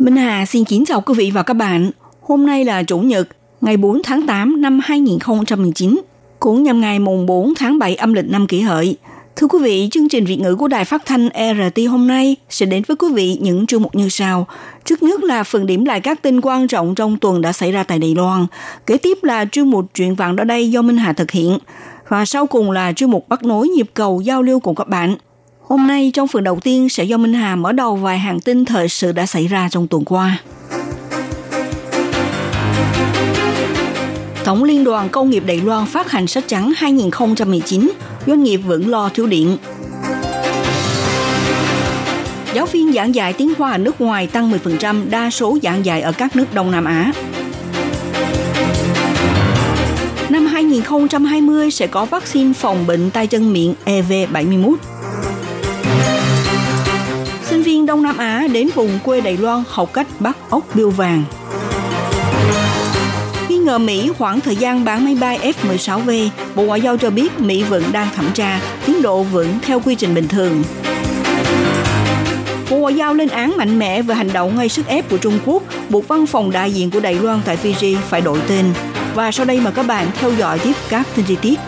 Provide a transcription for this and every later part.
Minh Hà xin kính chào quý vị và các bạn. Hôm nay là Chủ nhật, ngày 4 tháng 8 năm 2019, cũng nhằm ngày mùng 4 tháng 7 âm lịch năm kỷ hợi. Thưa quý vị, chương trình Việt ngữ của Đài Phát thanh RT hôm nay sẽ đến với quý vị những chương mục như sau. Trước nhất là phần điểm lại các tin quan trọng trong tuần đã xảy ra tại Đài Loan. Kế tiếp là chương mục chuyện vàng đó đây do Minh Hà thực hiện. Và sau cùng là chương mục bắt nối nhịp cầu giao lưu của các bạn. Hôm nay trong phần đầu tiên sẽ do Minh Hà mở đầu vài hàng tin thời sự đã xảy ra trong tuần qua. Tổng Liên đoàn Công nghiệp Đài Loan phát hành sách trắng 2019, doanh nghiệp vẫn lo thiếu điện. Giáo viên giảng dạy tiếng Hoa ở nước ngoài tăng 10%, đa số giảng dạy ở các nước Đông Nam Á. Năm 2020 sẽ có vaccine phòng bệnh tay chân miệng EV71. Đông Nam Á đến vùng quê Đài Loan học cách bắt ốc biêu vàng nghi ngờ Mỹ khoảng thời gian bán máy bay F-16V, Bộ Ngoại giao cho biết Mỹ vẫn đang thẩm tra, tiến độ vẫn theo quy trình bình thường. Bộ Ngoại giao lên án mạnh mẽ về hành động gây sức ép của Trung Quốc, buộc văn phòng đại diện của Đài Loan tại Fiji phải đổi tên. Và sau đây mời các bạn theo dõi tiếp các tin chi tiết.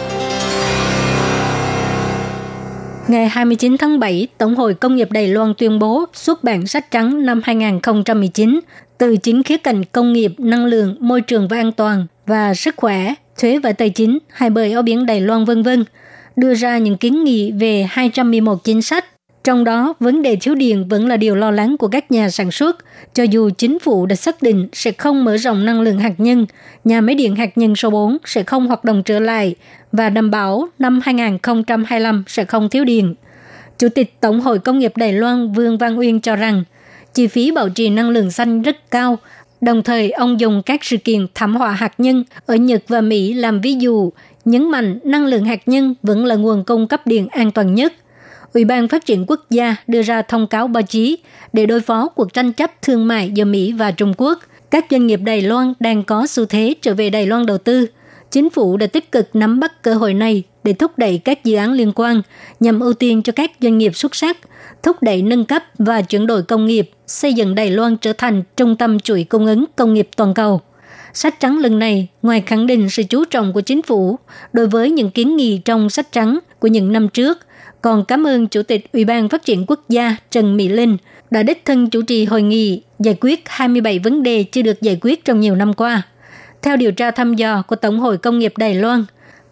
Ngày 29 tháng 7, Tổng hội Công nghiệp Đài Loan tuyên bố xuất bản sách trắng năm 2019 từ chính khía cạnh công nghiệp, năng lượng, môi trường và an toàn và sức khỏe, thuế và tài chính, hai bờ eo biển Đài Loan vân vân, đưa ra những kiến nghị về 211 chính sách. Trong đó, vấn đề thiếu điện vẫn là điều lo lắng của các nhà sản xuất, cho dù chính phủ đã xác định sẽ không mở rộng năng lượng hạt nhân, nhà máy điện hạt nhân số 4 sẽ không hoạt động trở lại và đảm bảo năm 2025 sẽ không thiếu điện. Chủ tịch Tổng hội Công nghiệp Đài Loan Vương Văn Uyên cho rằng, chi phí bảo trì năng lượng xanh rất cao. Đồng thời, ông dùng các sự kiện thảm họa hạt nhân ở Nhật và Mỹ làm ví dụ, nhấn mạnh năng lượng hạt nhân vẫn là nguồn cung cấp điện an toàn nhất. Ủy ban Phát triển Quốc gia đưa ra thông cáo báo chí để đối phó cuộc tranh chấp thương mại giữa Mỹ và Trung Quốc. Các doanh nghiệp Đài Loan đang có xu thế trở về Đài Loan đầu tư. Chính phủ đã tích cực nắm bắt cơ hội này để thúc đẩy các dự án liên quan nhằm ưu tiên cho các doanh nghiệp xuất sắc, thúc đẩy nâng cấp và chuyển đổi công nghiệp, xây dựng Đài Loan trở thành trung tâm chuỗi cung ứng công nghiệp toàn cầu. Sách trắng lần này, ngoài khẳng định sự chú trọng của chính phủ đối với những kiến nghị trong sách trắng của những năm trước, còn cảm ơn Chủ tịch Ủy ban Phát triển Quốc gia Trần Mỹ Linh đã đích thân chủ trì hội nghị giải quyết 27 vấn đề chưa được giải quyết trong nhiều năm qua. Theo điều tra thăm dò của Tổng hội Công nghiệp Đài Loan,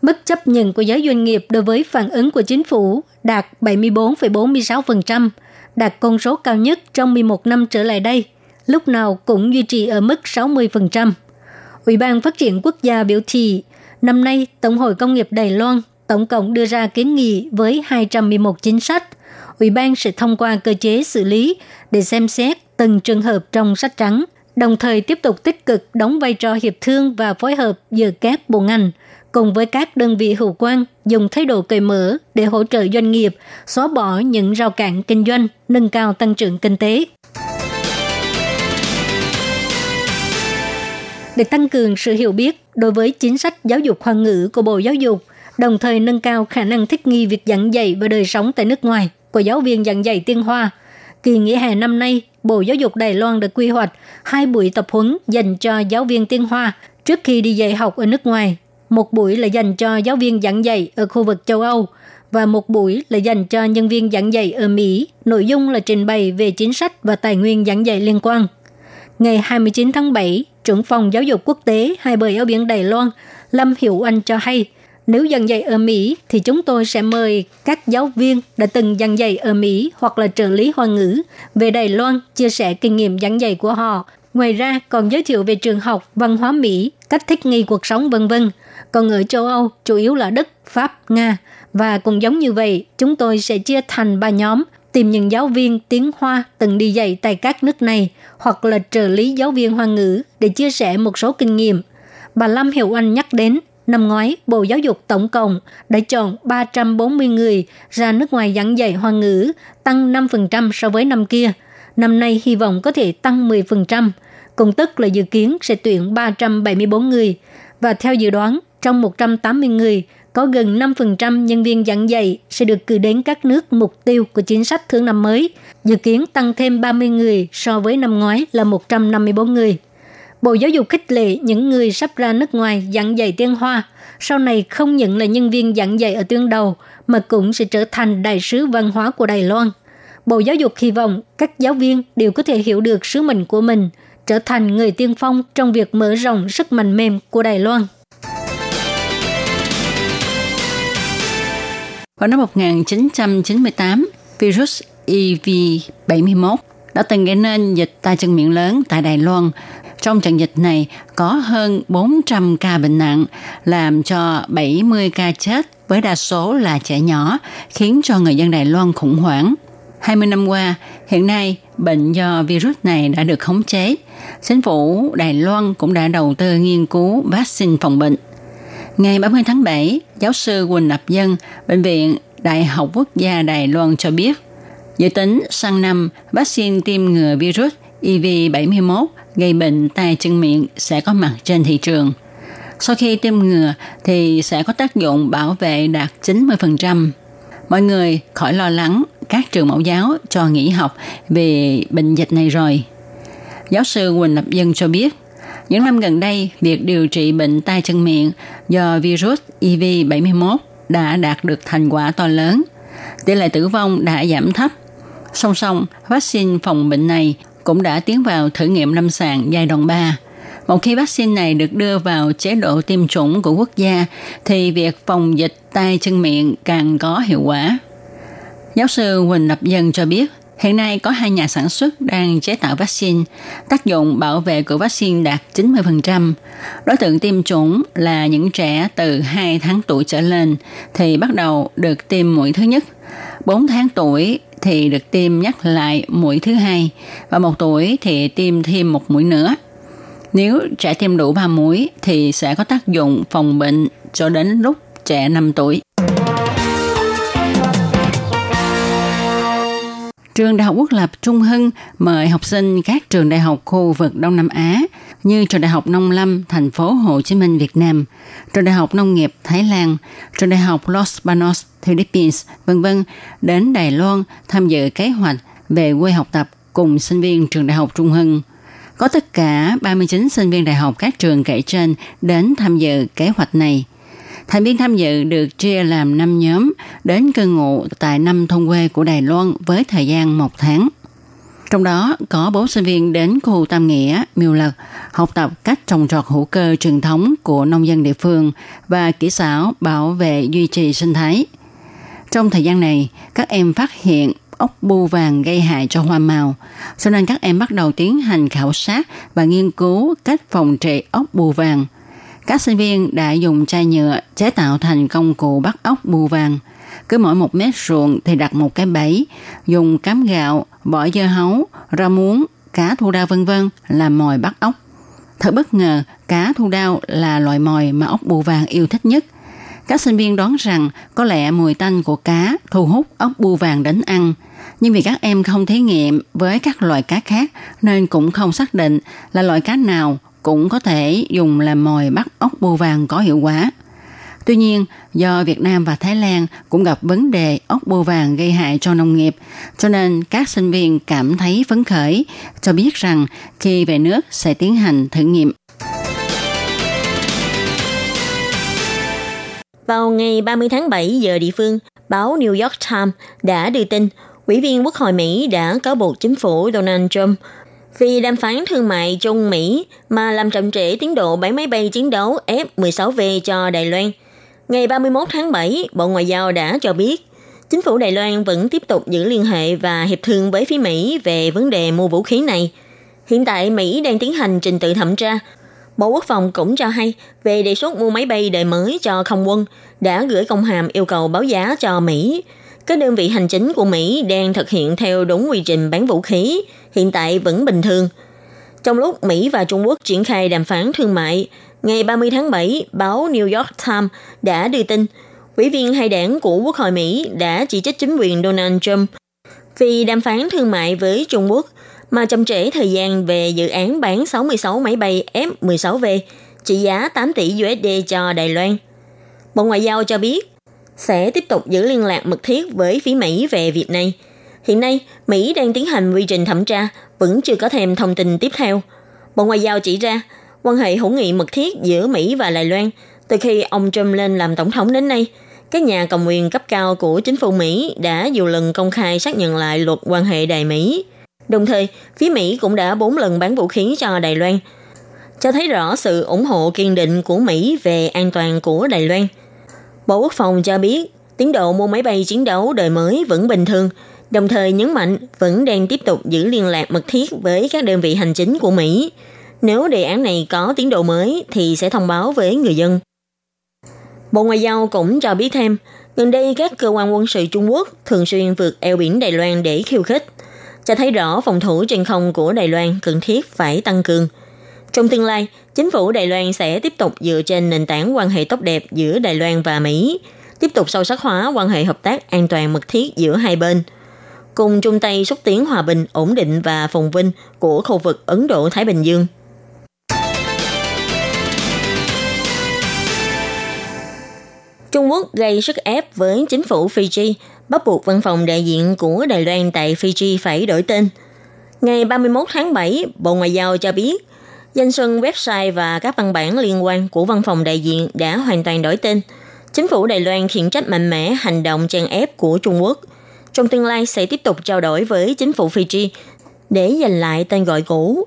mức chấp nhận của giới doanh nghiệp đối với phản ứng của chính phủ đạt 74,46%, đạt con số cao nhất trong 11 năm trở lại đây, lúc nào cũng duy trì ở mức 60%. Ủy ban Phát triển Quốc gia biểu thị, năm nay Tổng hội Công nghiệp Đài Loan tổng cộng đưa ra kiến nghị với 211 chính sách. Ủy ban sẽ thông qua cơ chế xử lý để xem xét từng trường hợp trong sách trắng, đồng thời tiếp tục tích cực đóng vai trò hiệp thương và phối hợp giữa các bộ ngành, cùng với các đơn vị hữu quan dùng thái độ cởi mở để hỗ trợ doanh nghiệp xóa bỏ những rào cản kinh doanh, nâng cao tăng trưởng kinh tế. Để tăng cường sự hiểu biết đối với chính sách giáo dục khoa ngữ của Bộ Giáo dục, đồng thời nâng cao khả năng thích nghi việc giảng dạy và đời sống tại nước ngoài của giáo viên giảng dạy tiếng Hoa. Kỳ nghỉ hè năm nay, Bộ Giáo dục Đài Loan đã quy hoạch hai buổi tập huấn dành cho giáo viên tiếng Hoa trước khi đi dạy học ở nước ngoài. Một buổi là dành cho giáo viên giảng dạy ở khu vực châu Âu và một buổi là dành cho nhân viên giảng dạy ở Mỹ. Nội dung là trình bày về chính sách và tài nguyên giảng dạy liên quan. Ngày 29 tháng 7, trưởng phòng giáo dục quốc tế hai bờ eo biển Đài Loan Lâm Hiểu Anh cho hay – nếu giảng dạy ở Mỹ thì chúng tôi sẽ mời các giáo viên đã từng giảng dạy ở Mỹ hoặc là trợ lý hoa ngữ về Đài Loan chia sẻ kinh nghiệm giảng dạy của họ. Ngoài ra còn giới thiệu về trường học, văn hóa Mỹ, cách thích nghi cuộc sống vân vân. Còn ở châu Âu chủ yếu là Đức, Pháp, Nga và cũng giống như vậy, chúng tôi sẽ chia thành ba nhóm tìm những giáo viên tiếng Hoa từng đi dạy tại các nước này hoặc là trợ lý giáo viên Hoa ngữ để chia sẻ một số kinh nghiệm. Bà Lâm Hiểu Anh nhắc đến, năm ngoái Bộ Giáo dục tổng cộng đã chọn 340 người ra nước ngoài giảng dạy Hoa ngữ, tăng 5% so với năm kia. Năm nay hy vọng có thể tăng 10%, công tức là dự kiến sẽ tuyển 374 người. Và theo dự đoán, trong 180 người, có gần 5% nhân viên giảng dạy sẽ được cử đến các nước mục tiêu của chính sách thương năm mới, dự kiến tăng thêm 30 người so với năm ngoái là 154 người. Bộ Giáo dục khích lệ những người sắp ra nước ngoài giảng dạy tiếng Hoa, sau này không những là nhân viên giảng dạy ở tuyến đầu, mà cũng sẽ trở thành đại sứ văn hóa của Đài Loan. Bộ Giáo dục hy vọng các giáo viên đều có thể hiểu được sứ mệnh của mình, trở thành người tiên phong trong việc mở rộng sức mạnh mềm của Đài Loan. Vào năm 1998, virus EV71 đã từng gây nên dịch tay chân miệng lớn tại Đài Loan. Trong trận dịch này có hơn 400 ca bệnh nặng, làm cho 70 ca chết với đa số là trẻ nhỏ, khiến cho người dân Đài Loan khủng hoảng. 20 năm qua, hiện nay bệnh do virus này đã được khống chế. Chính phủ Đài Loan cũng đã đầu tư nghiên cứu vaccine phòng bệnh. Ngày 30 tháng 7, giáo sư Quỳnh Lập Dân, Bệnh viện Đại học Quốc gia Đài Loan cho biết, dự tính sang năm vaccine tiêm ngừa virus EV71 gây bệnh tay chân miệng sẽ có mặt trên thị trường. Sau khi tiêm ngừa thì sẽ có tác dụng bảo vệ đạt 90%. Mọi người khỏi lo lắng các trường mẫu giáo cho nghỉ học về bệnh dịch này rồi. Giáo sư Quỳnh Lập Dân cho biết, những năm gần đây, việc điều trị bệnh tay chân miệng do virus EV71 đã đạt được thành quả to lớn. Tỷ lệ tử vong đã giảm thấp. Song song, vaccine phòng bệnh này cũng đã tiến vào thử nghiệm lâm sàng giai đoạn 3. Một khi vaccine này được đưa vào chế độ tiêm chủng của quốc gia, thì việc phòng dịch tay chân miệng càng có hiệu quả. Giáo sư huỳnh Lập Dân cho biết, Hiện nay có hai nhà sản xuất đang chế tạo vaccine. Tác dụng bảo vệ của vaccine đạt 90%. Đối tượng tiêm chủng là những trẻ từ 2 tháng tuổi trở lên thì bắt đầu được tiêm mũi thứ nhất. 4 tháng tuổi thì được tiêm nhắc lại mũi thứ hai và một tuổi thì tiêm thêm một mũi nữa. Nếu trẻ tiêm đủ 3 mũi thì sẽ có tác dụng phòng bệnh cho đến lúc trẻ 5 tuổi. Trường Đại học Quốc lập Trung Hưng mời học sinh các trường đại học khu vực Đông Nam Á như Trường Đại học Nông Lâm, thành phố Hồ Chí Minh, Việt Nam, Trường Đại học Nông nghiệp Thái Lan, Trường Đại học Los Banos, Philippines, vân vân đến Đài Loan tham dự kế hoạch về quê học tập cùng sinh viên trường Đại học Trung Hưng. Có tất cả 39 sinh viên đại học các trường kể trên đến tham dự kế hoạch này. Thành viên tham dự được chia làm 5 nhóm đến cư ngụ tại năm thôn quê của Đài Loan với thời gian một tháng. Trong đó có 4 sinh viên đến khu Tam Nghĩa, Miêu Lật, học tập cách trồng trọt hữu cơ truyền thống của nông dân địa phương và kỹ xảo bảo vệ duy trì sinh thái. Trong thời gian này, các em phát hiện ốc bu vàng gây hại cho hoa màu, cho nên các em bắt đầu tiến hành khảo sát và nghiên cứu cách phòng trị ốc bu vàng – các sinh viên đã dùng chai nhựa chế tạo thành công cụ bắt ốc bù vàng. Cứ mỗi một mét ruộng thì đặt một cái bẫy, dùng cám gạo, vỏ dưa hấu, rau muống, cá thu đao vân vân làm mồi bắt ốc. Thật bất ngờ, cá thu đao là loại mồi mà ốc bù vàng yêu thích nhất. Các sinh viên đoán rằng có lẽ mùi tanh của cá thu hút ốc bù vàng đến ăn. Nhưng vì các em không thí nghiệm với các loại cá khác nên cũng không xác định là loại cá nào cũng có thể dùng làm mồi bắt ốc bươu vàng có hiệu quả. Tuy nhiên, do Việt Nam và Thái Lan cũng gặp vấn đề ốc bươu vàng gây hại cho nông nghiệp, cho nên các sinh viên cảm thấy phấn khởi, cho biết rằng khi về nước sẽ tiến hành thử nghiệm. Vào ngày 30 tháng 7 giờ địa phương, báo New York Times đã đưa tin Ủy viên Quốc hội Mỹ đã cáo buộc chính phủ Donald Trump vì đàm phán thương mại Trung Mỹ mà làm chậm trễ tiến độ bán máy bay chiến đấu F-16V cho Đài Loan. Ngày 31 tháng 7, Bộ Ngoại giao đã cho biết, chính phủ Đài Loan vẫn tiếp tục giữ liên hệ và hiệp thương với phía Mỹ về vấn đề mua vũ khí này. Hiện tại Mỹ đang tiến hành trình tự thẩm tra. Bộ Quốc phòng cũng cho hay về đề xuất mua máy bay đời mới cho không quân đã gửi công hàm yêu cầu báo giá cho Mỹ các đơn vị hành chính của Mỹ đang thực hiện theo đúng quy trình bán vũ khí, hiện tại vẫn bình thường. Trong lúc Mỹ và Trung Quốc triển khai đàm phán thương mại, ngày 30 tháng 7, báo New York Times đã đưa tin, ủy viên hai đảng của Quốc hội Mỹ đã chỉ trích chính quyền Donald Trump vì đàm phán thương mại với Trung Quốc mà chậm trễ thời gian về dự án bán 66 máy bay F-16V trị giá 8 tỷ USD cho Đài Loan. Bộ Ngoại giao cho biết sẽ tiếp tục giữ liên lạc mật thiết với phía Mỹ về việc này. Hiện nay, Mỹ đang tiến hành quy trình thẩm tra, vẫn chưa có thêm thông tin tiếp theo. Bộ Ngoại giao chỉ ra, quan hệ hữu nghị mật thiết giữa Mỹ và Đài Loan từ khi ông Trump lên làm tổng thống đến nay, các nhà cầm quyền cấp cao của chính phủ Mỹ đã nhiều lần công khai xác nhận lại luật quan hệ Đài Mỹ. Đồng thời, phía Mỹ cũng đã bốn lần bán vũ khí cho Đài Loan, cho thấy rõ sự ủng hộ kiên định của Mỹ về an toàn của Đài Loan. Bộ Quốc phòng cho biết, tiến độ mua máy bay chiến đấu đời mới vẫn bình thường, đồng thời nhấn mạnh vẫn đang tiếp tục giữ liên lạc mật thiết với các đơn vị hành chính của Mỹ. Nếu đề án này có tiến độ mới thì sẽ thông báo với người dân. Bộ Ngoại giao cũng cho biết thêm, gần đây các cơ quan quân sự Trung Quốc thường xuyên vượt eo biển Đài Loan để khiêu khích, cho thấy rõ phòng thủ trên không của Đài Loan cần thiết phải tăng cường. Trong tương lai, chính phủ Đài Loan sẽ tiếp tục dựa trên nền tảng quan hệ tốt đẹp giữa Đài Loan và Mỹ, tiếp tục sâu sắc hóa quan hệ hợp tác an toàn mật thiết giữa hai bên, cùng chung tay xúc tiến hòa bình, ổn định và phồn vinh của khu vực Ấn Độ-Thái Bình Dương. Trung Quốc gây sức ép với chính phủ Fiji, bắt buộc văn phòng đại diện của Đài Loan tại Fiji phải đổi tên. Ngày 31 tháng 7, Bộ Ngoại giao cho biết, danh xuân website và các văn bản liên quan của văn phòng đại diện đã hoàn toàn đổi tên. Chính phủ Đài Loan khiển trách mạnh mẽ hành động chèn ép của Trung Quốc. Trong tương lai sẽ tiếp tục trao đổi với chính phủ Fiji để giành lại tên gọi cũ.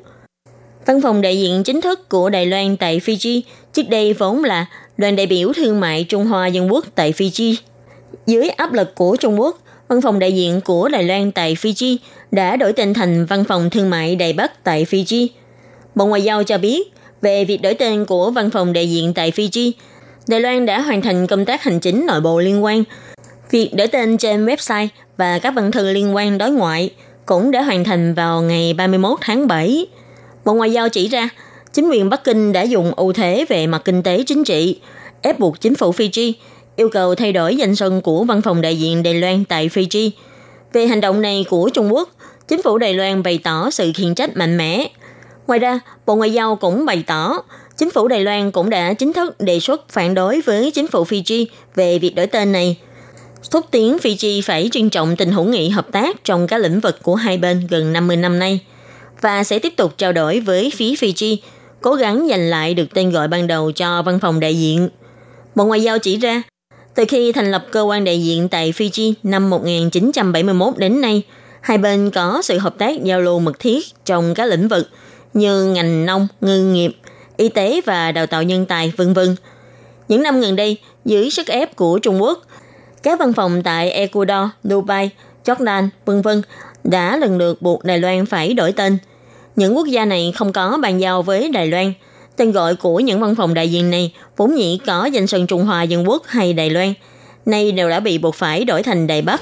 Văn phòng đại diện chính thức của Đài Loan tại Fiji trước đây vốn là đoàn đại biểu thương mại Trung Hoa Dân Quốc tại Fiji. Dưới áp lực của Trung Quốc, văn phòng đại diện của Đài Loan tại Fiji đã đổi tên thành Văn phòng Thương mại Đài Bắc tại Fiji. Bộ Ngoại giao cho biết, về việc đổi tên của văn phòng đại diện tại Fiji, Đài Loan đã hoàn thành công tác hành chính nội bộ liên quan. Việc đổi tên trên website và các văn thư liên quan đối ngoại cũng đã hoàn thành vào ngày 31 tháng 7. Bộ Ngoại giao chỉ ra, chính quyền Bắc Kinh đã dùng ưu thế về mặt kinh tế chính trị, ép buộc chính phủ Fiji yêu cầu thay đổi danh sân của văn phòng đại diện Đài Loan tại Fiji. Về hành động này của Trung Quốc, chính phủ Đài Loan bày tỏ sự khiển trách mạnh mẽ. Ngoài ra, Bộ Ngoại giao cũng bày tỏ, chính phủ Đài Loan cũng đã chính thức đề xuất phản đối với chính phủ Fiji về việc đổi tên này. Thúc tiến Fiji phải trân trọng tình hữu nghị hợp tác trong các lĩnh vực của hai bên gần 50 năm nay và sẽ tiếp tục trao đổi với phía Fiji, cố gắng giành lại được tên gọi ban đầu cho văn phòng đại diện. Bộ Ngoại giao chỉ ra, từ khi thành lập cơ quan đại diện tại Fiji năm 1971 đến nay, hai bên có sự hợp tác giao lưu mật thiết trong các lĩnh vực như ngành nông, ngư nghiệp, y tế và đào tạo nhân tài, vân vân. Những năm gần đây, dưới sức ép của Trung Quốc, các văn phòng tại Ecuador, Dubai, Jordan, vân vân đã lần lượt buộc Đài Loan phải đổi tên. Những quốc gia này không có bàn giao với Đài Loan. Tên gọi của những văn phòng đại diện này vốn nhĩ có danh sân Trung Hoa Dân Quốc hay Đài Loan, nay đều đã bị buộc phải đổi thành Đài Bắc.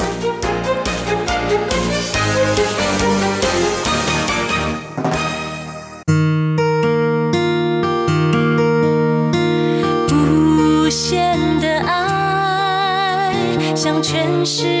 是。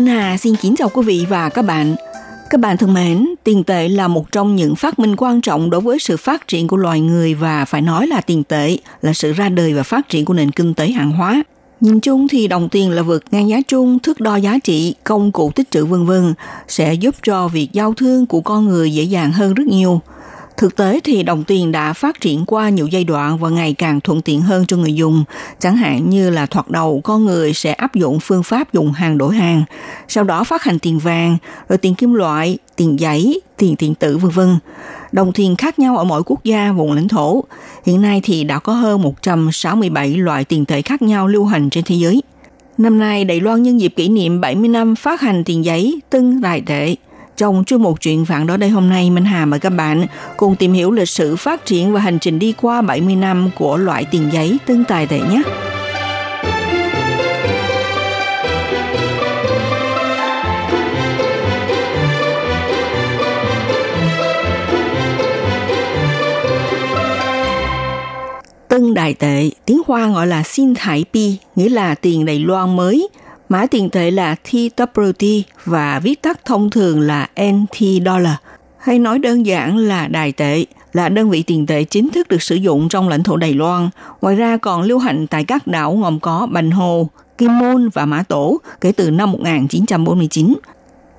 Minh Hà xin kính chào quý vị và các bạn. Các bạn thân mến, tiền tệ là một trong những phát minh quan trọng đối với sự phát triển của loài người và phải nói là tiền tệ là sự ra đời và phát triển của nền kinh tế hàng hóa. Nhìn chung thì đồng tiền là vượt ngang giá chung, thước đo giá trị, công cụ tích trữ vân vân sẽ giúp cho việc giao thương của con người dễ dàng hơn rất nhiều. Thực tế thì đồng tiền đã phát triển qua nhiều giai đoạn và ngày càng thuận tiện hơn cho người dùng. Chẳng hạn như là thoạt đầu con người sẽ áp dụng phương pháp dùng hàng đổi hàng, sau đó phát hành tiền vàng, rồi tiền kim loại, tiền giấy, tiền điện tử vân vân. Đồng tiền khác nhau ở mỗi quốc gia, vùng lãnh thổ. Hiện nay thì đã có hơn 167 loại tiền tệ khác nhau lưu hành trên thế giới. Năm nay, Đài Loan nhân dịp kỷ niệm 70 năm phát hành tiền giấy Tân Đài Tệ. Trong chuyên mục chuyện vạn đó đây hôm nay, Minh Hà mời các bạn cùng tìm hiểu lịch sử phát triển và hành trình đi qua 70 năm của loại tiền giấy Tân Tài Tệ nhé. Tân Đài Tệ, tiếng Hoa gọi là Xin Thải Pi, nghĩa là tiền Đài Loan mới. Mã tiền tệ là TWT và viết tắt thông thường là NT Dollar. Hay nói đơn giản là Đài Tệ, là đơn vị tiền tệ chính thức được sử dụng trong lãnh thổ Đài Loan. Ngoài ra còn lưu hành tại các đảo gồm có Bành Hồ, Kim Môn và Mã Tổ kể từ năm 1949.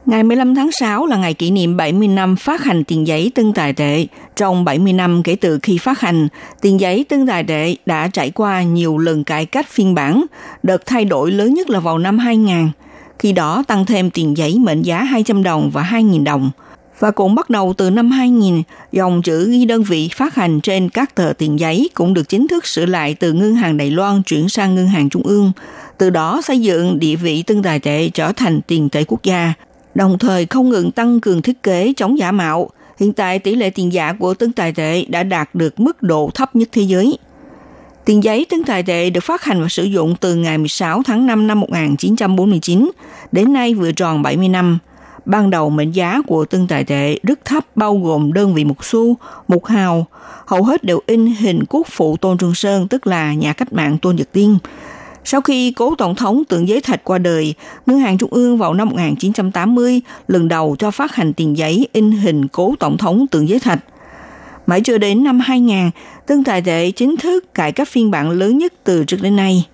Ngày 15 tháng 6 là ngày kỷ niệm 70 năm phát hành tiền giấy tân tài tệ. Trong 70 năm kể từ khi phát hành, tiền giấy tân tài tệ đã trải qua nhiều lần cải cách phiên bản. Đợt thay đổi lớn nhất là vào năm 2000. Khi đó tăng thêm tiền giấy mệnh giá 200 đồng và 2.000 đồng. Và cũng bắt đầu từ năm 2000, dòng chữ ghi đơn vị phát hành trên các tờ tiền giấy cũng được chính thức sửa lại từ Ngân hàng Đài Loan chuyển sang Ngân hàng Trung ương. Từ đó xây dựng địa vị tân tài tệ trở thành tiền tệ quốc gia, đồng thời không ngừng tăng cường thiết kế chống giả mạo. Hiện tại tỷ lệ tiền giả của tấn tài tệ đã đạt được mức độ thấp nhất thế giới. Tiền giấy tấn tài tệ được phát hành và sử dụng từ ngày 16 tháng 5 năm 1949 đến nay vừa tròn 70 năm. Ban đầu mệnh giá của tương tài tệ rất thấp bao gồm đơn vị một xu, một hào, hầu hết đều in hình quốc phụ Tôn Trường Sơn tức là nhà cách mạng Tôn Nhật Tiên. Sau khi cố tổng thống Tượng Giới Thạch qua đời, Ngân hàng Trung ương vào năm 1980 lần đầu cho phát hành tiền giấy in hình cố tổng thống Tượng Giới Thạch. Mãi chưa đến năm 2000, tân tài tệ chính thức cải cách phiên bản lớn nhất từ trước đến nay.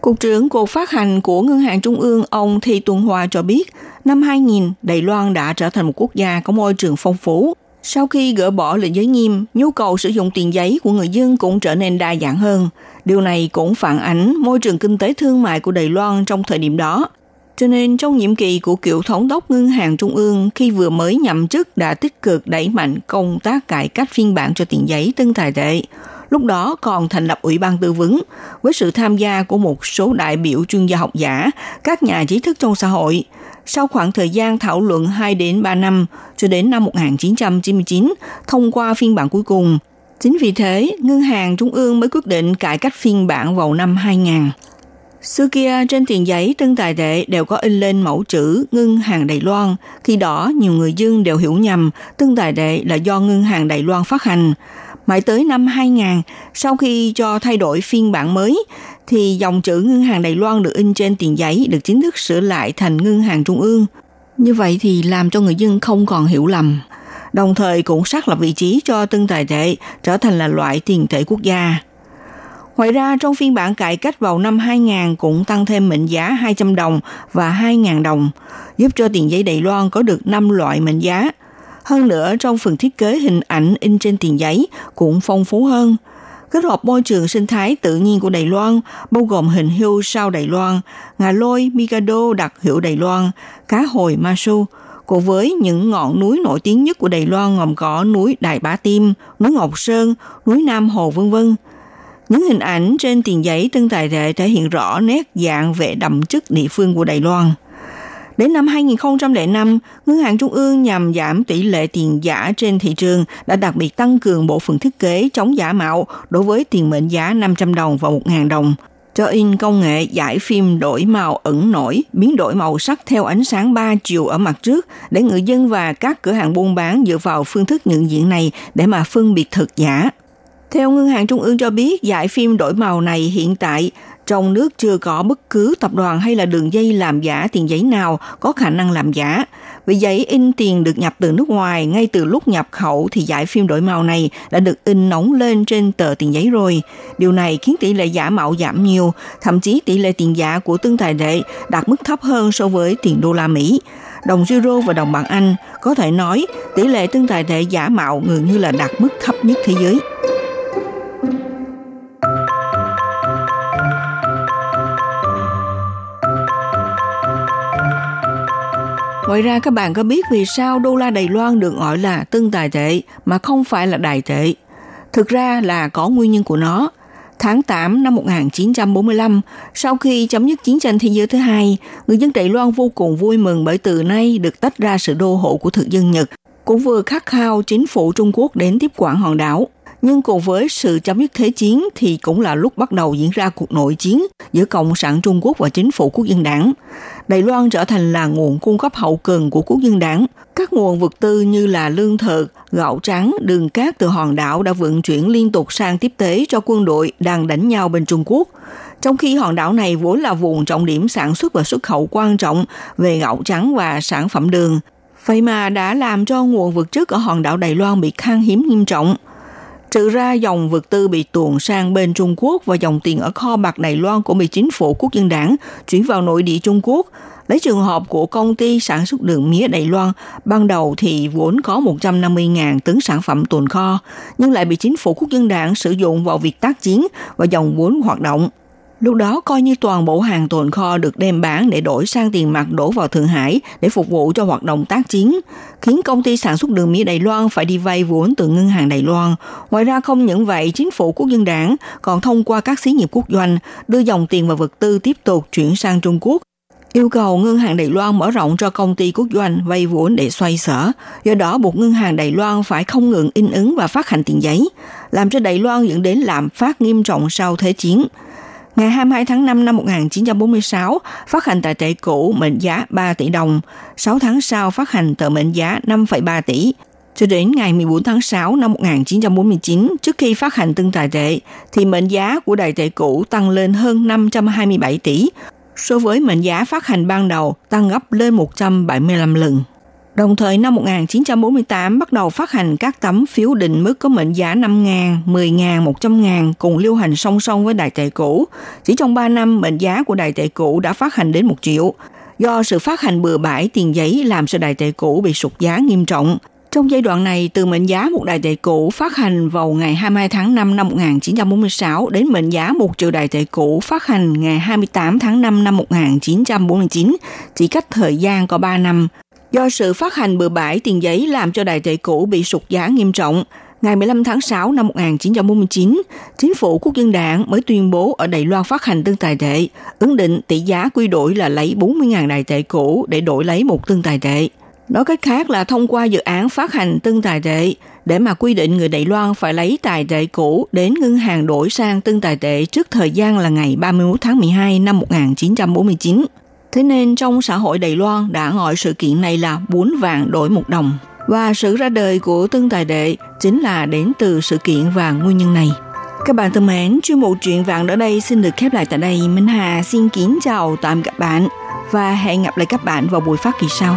Cục trưởng Cục Phát hành của Ngân hàng Trung ương ông Thi Tuần Hoa cho biết, năm 2000, Đài Loan đã trở thành một quốc gia có môi trường phong phú. Sau khi gỡ bỏ lệnh giới nghiêm, nhu cầu sử dụng tiền giấy của người dân cũng trở nên đa dạng hơn. Điều này cũng phản ánh môi trường kinh tế thương mại của Đài Loan trong thời điểm đó. Cho nên trong nhiệm kỳ của cựu thống đốc ngân hàng trung ương khi vừa mới nhậm chức đã tích cực đẩy mạnh công tác cải cách phiên bản cho tiền giấy tân tài tệ. Lúc đó còn thành lập ủy ban tư vấn với sự tham gia của một số đại biểu chuyên gia học giả, các nhà trí thức trong xã hội. Sau khoảng thời gian thảo luận 2 đến 3 năm, cho đến năm 1999, thông qua phiên bản cuối cùng. Chính vì thế, Ngân hàng Trung ương mới quyết định cải cách phiên bản vào năm 2000. Xưa kia trên tiền giấy tân tài tệ đều có in lên mẫu chữ Ngân hàng Đài Loan. Khi đó nhiều người dân đều hiểu nhầm tân tài tệ là do Ngân hàng Đài Loan phát hành. Mãi tới năm 2000, sau khi cho thay đổi phiên bản mới, thì dòng chữ Ngân hàng Đài Loan được in trên tiền giấy được chính thức sửa lại thành Ngân hàng Trung ương. Như vậy thì làm cho người dân không còn hiểu lầm. Đồng thời cũng xác lập vị trí cho tương tài tệ trở thành là loại tiền tệ quốc gia. Ngoài ra, trong phiên bản cải cách vào năm 2000 cũng tăng thêm mệnh giá 200 đồng và 2.000 đồng, giúp cho tiền giấy Đài Loan có được 5 loại mệnh giá. Hơn nữa, trong phần thiết kế hình ảnh in trên tiền giấy cũng phong phú hơn. Kết hợp môi trường sinh thái tự nhiên của Đài Loan, bao gồm hình hưu sao Đài Loan, ngà lôi Mikado đặc hiệu Đài Loan, cá hồi Masu, cùng với những ngọn núi nổi tiếng nhất của Đài Loan gồm có núi Đại Bá Tim, núi Ngọc Sơn, núi Nam Hồ vân vân. Những hình ảnh trên tiền giấy trưng tài thể thể hiện rõ nét dạng vẻ đậm chất địa phương của Đài Loan. Đến năm 2005, Ngân hàng Trung ương nhằm giảm tỷ lệ tiền giả trên thị trường đã đặc biệt tăng cường bộ phận thiết kế chống giả mạo đối với tiền mệnh giá 500 đồng và 1.000 đồng, cho in công nghệ giải phim đổi màu ẩn nổi, biến đổi màu sắc theo ánh sáng 3 chiều ở mặt trước để người dân và các cửa hàng buôn bán dựa vào phương thức nhận diện này để mà phân biệt thật giả. Theo Ngân hàng Trung ương cho biết, giải phim đổi màu này hiện tại trong nước chưa có bất cứ tập đoàn hay là đường dây làm giả tiền giấy nào có khả năng làm giả. Vì giấy in tiền được nhập từ nước ngoài, ngay từ lúc nhập khẩu thì giải phim đổi màu này đã được in nóng lên trên tờ tiền giấy rồi. Điều này khiến tỷ lệ giả mạo giảm nhiều, thậm chí tỷ lệ tiền giả của tương tài lệ đạt mức thấp hơn so với tiền đô la Mỹ. Đồng euro và đồng bảng Anh có thể nói tỷ lệ tương tài lệ giả mạo gần như là đạt mức thấp nhất thế giới. Ngoài ra các bạn có biết vì sao đô la Đài Loan được gọi là tân tài tệ mà không phải là đài tệ? Thực ra là có nguyên nhân của nó. Tháng 8 năm 1945, sau khi chấm dứt chiến tranh thế giới thứ hai, người dân Đài Loan vô cùng vui mừng bởi từ nay được tách ra sự đô hộ của thực dân Nhật, cũng vừa khát khao chính phủ Trung Quốc đến tiếp quản hòn đảo. Nhưng cùng với sự chấm dứt thế chiến thì cũng là lúc bắt đầu diễn ra cuộc nội chiến giữa Cộng sản Trung Quốc và chính phủ quốc dân đảng. Đài Loan trở thành là nguồn cung cấp hậu cần của quốc dân đảng. Các nguồn vật tư như là lương thực, gạo trắng, đường cát từ hòn đảo đã vận chuyển liên tục sang tiếp tế cho quân đội đang đánh nhau bên Trung Quốc. Trong khi hòn đảo này vốn là vùng trọng điểm sản xuất và xuất khẩu quan trọng về gạo trắng và sản phẩm đường, vậy mà đã làm cho nguồn vật chất ở hòn đảo Đài Loan bị khan hiếm nghiêm trọng – sự ra dòng vật tư bị tuồn sang bên Trung Quốc và dòng tiền ở kho bạc Đài Loan cũng bị chính phủ quốc dân đảng chuyển vào nội địa Trung Quốc. Lấy trường hợp của công ty sản xuất đường mía Đài Loan, ban đầu thì vốn có 150.000 tấn sản phẩm tồn kho, nhưng lại bị chính phủ quốc dân đảng sử dụng vào việc tác chiến và dòng vốn hoạt động. Lúc đó coi như toàn bộ hàng tồn kho được đem bán để đổi sang tiền mặt đổ vào Thượng Hải để phục vụ cho hoạt động tác chiến, khiến công ty sản xuất đường mía Đài Loan phải đi vay vốn từ ngân hàng Đài Loan. Ngoài ra không những vậy, chính phủ quốc dân đảng còn thông qua các xí nghiệp quốc doanh đưa dòng tiền và vật tư tiếp tục chuyển sang Trung Quốc yêu cầu ngân hàng Đài Loan mở rộng cho công ty quốc doanh vay vốn để xoay sở. Do đó buộc ngân hàng Đài Loan phải không ngừng in ứng và phát hành tiền giấy, làm cho Đài Loan dẫn đến lạm phát nghiêm trọng sau Thế chiến ngày 22 tháng 5 năm 1946 phát hành tài tệ cũ mệnh giá 3 tỷ đồng, 6 tháng sau phát hành tờ mệnh giá 5,3 tỷ. Cho đến ngày 14 tháng 6 năm 1949, trước khi phát hành tương tài tệ, thì mệnh giá của đại tệ cũ tăng lên hơn 527 tỷ, so với mệnh giá phát hành ban đầu tăng gấp lên 175 lần. Đồng thời năm 1948 bắt đầu phát hành các tấm phiếu định mức có mệnh giá 5.000, 10.000, 100.000 cùng lưu hành song song với đại tệ cũ. Chỉ trong 3 năm, mệnh giá của đại tệ cũ đã phát hành đến 1 triệu. Do sự phát hành bừa bãi tiền giấy làm cho đại tệ cũ bị sụt giá nghiêm trọng. Trong giai đoạn này, từ mệnh giá một đại tệ cũ phát hành vào ngày 22 tháng 5 năm 1946 đến mệnh giá một triệu đại tệ cũ phát hành ngày 28 tháng 5 năm 1949, chỉ cách thời gian có 3 năm. Do sự phát hành bừa bãi tiền giấy làm cho đại tệ cũ bị sụt giá nghiêm trọng, ngày 15 tháng 6 năm 1949, chính phủ quốc dân đảng mới tuyên bố ở Đài Loan phát hành tương tài tệ, ứng định tỷ giá quy đổi là lấy 40.000 đại tệ cũ để đổi lấy một tương tài tệ. Nói cách khác là thông qua dự án phát hành tương tài tệ để mà quy định người Đài Loan phải lấy tài tệ cũ đến ngân hàng đổi sang tương tài tệ trước thời gian là ngày 31 tháng 12 năm 1949. Thế nên trong xã hội Đài Loan đã gọi sự kiện này là bốn vàng đổi một đồng. Và sự ra đời của Tương Tài Đệ chính là đến từ sự kiện và nguyên nhân này. Các bạn thân mến, chuyên mục chuyện vàng ở đây xin được khép lại tại đây. Minh Hà xin kính chào tạm các bạn và hẹn gặp lại các bạn vào buổi phát kỳ sau.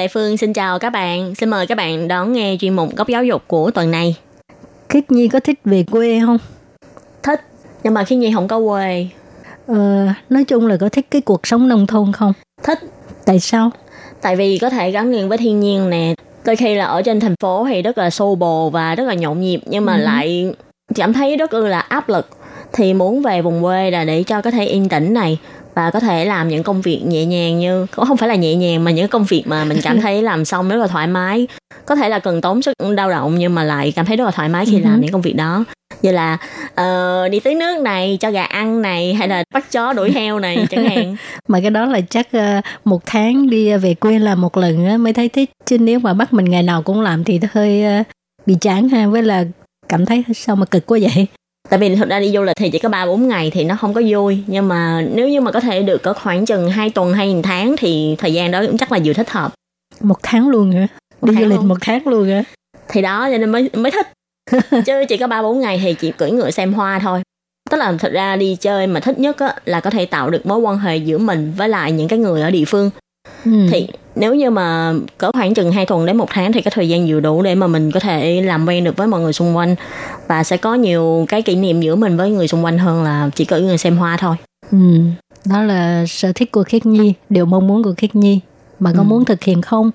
Lệ Phương xin chào các bạn. Xin mời các bạn đón nghe chuyên mục góc giáo dục của tuần này. Khiết Nhi có thích về quê không? Thích, nhưng mà Khi Nhi không có quê. Ờ, nói chung là có thích cái cuộc sống nông thôn không? Thích, Tại sao? tại vì có thể gắn liền với thiên nhiên nè. Đôi khi là ở trên thành phố thì rất là xô bồ và rất là nhộn nhịp nhưng mà Ừ. lại cảm thấy rất là áp lực. Thì muốn về vùng quê là để cho có thể yên tĩnh này và có thể làm những công việc nhẹ nhàng như không phải là nhẹ nhàng mà những công việc mà mình cảm thấy làm xong rất là thoải mái có thể là cần tốn sức lao động nhưng mà lại cảm thấy rất là thoải mái khi Ừ làm những công việc đó như là ờ, đi tưới nước này cho gà ăn này hay là bắt chó đuổi heo này chẳng hạn Mà cái đó là chắc ờ, một tháng đi về quê làm một lần á, mới thấy thích. Chứ nếu mà bắt mình ngày nào cũng làm thì hơi ờ, bị chán ha. Với là cảm thấy sao mà cực quá vậy. Tại vì thực ra đi du lịch thì chỉ có ba bốn ngày thì nó không có vui nhưng mà nếu như mà có thể được có khoảng chừng 2 tuần hay một tháng thì thời gian đó cũng chắc là vừa thích hợp Một tháng luôn hả? Đi du lịch luôn. một tháng luôn hả? thì đó cho nên mới mới thích chứ chỉ có ba bốn ngày thì chỉ cưỡi ngựa xem hoa thôi tức là thật ra đi chơi mà thích nhất á, là có thể tạo được mối quan hệ giữa mình với lại những cái người ở địa phương Ừ. thì nếu như mà có khoảng chừng 2 tuần đến một tháng thì cái thời gian vừa đủ để mà mình có thể làm quen được với mọi người xung quanh và sẽ có nhiều cái kỷ niệm giữa mình với người xung quanh hơn là chỉ cưỡi người xem hoa thôi Ừ. Đó là sở thích của Khiết Nhi, điều mong muốn của Khiết Nhi. Mà có Ừ. muốn thực hiện không?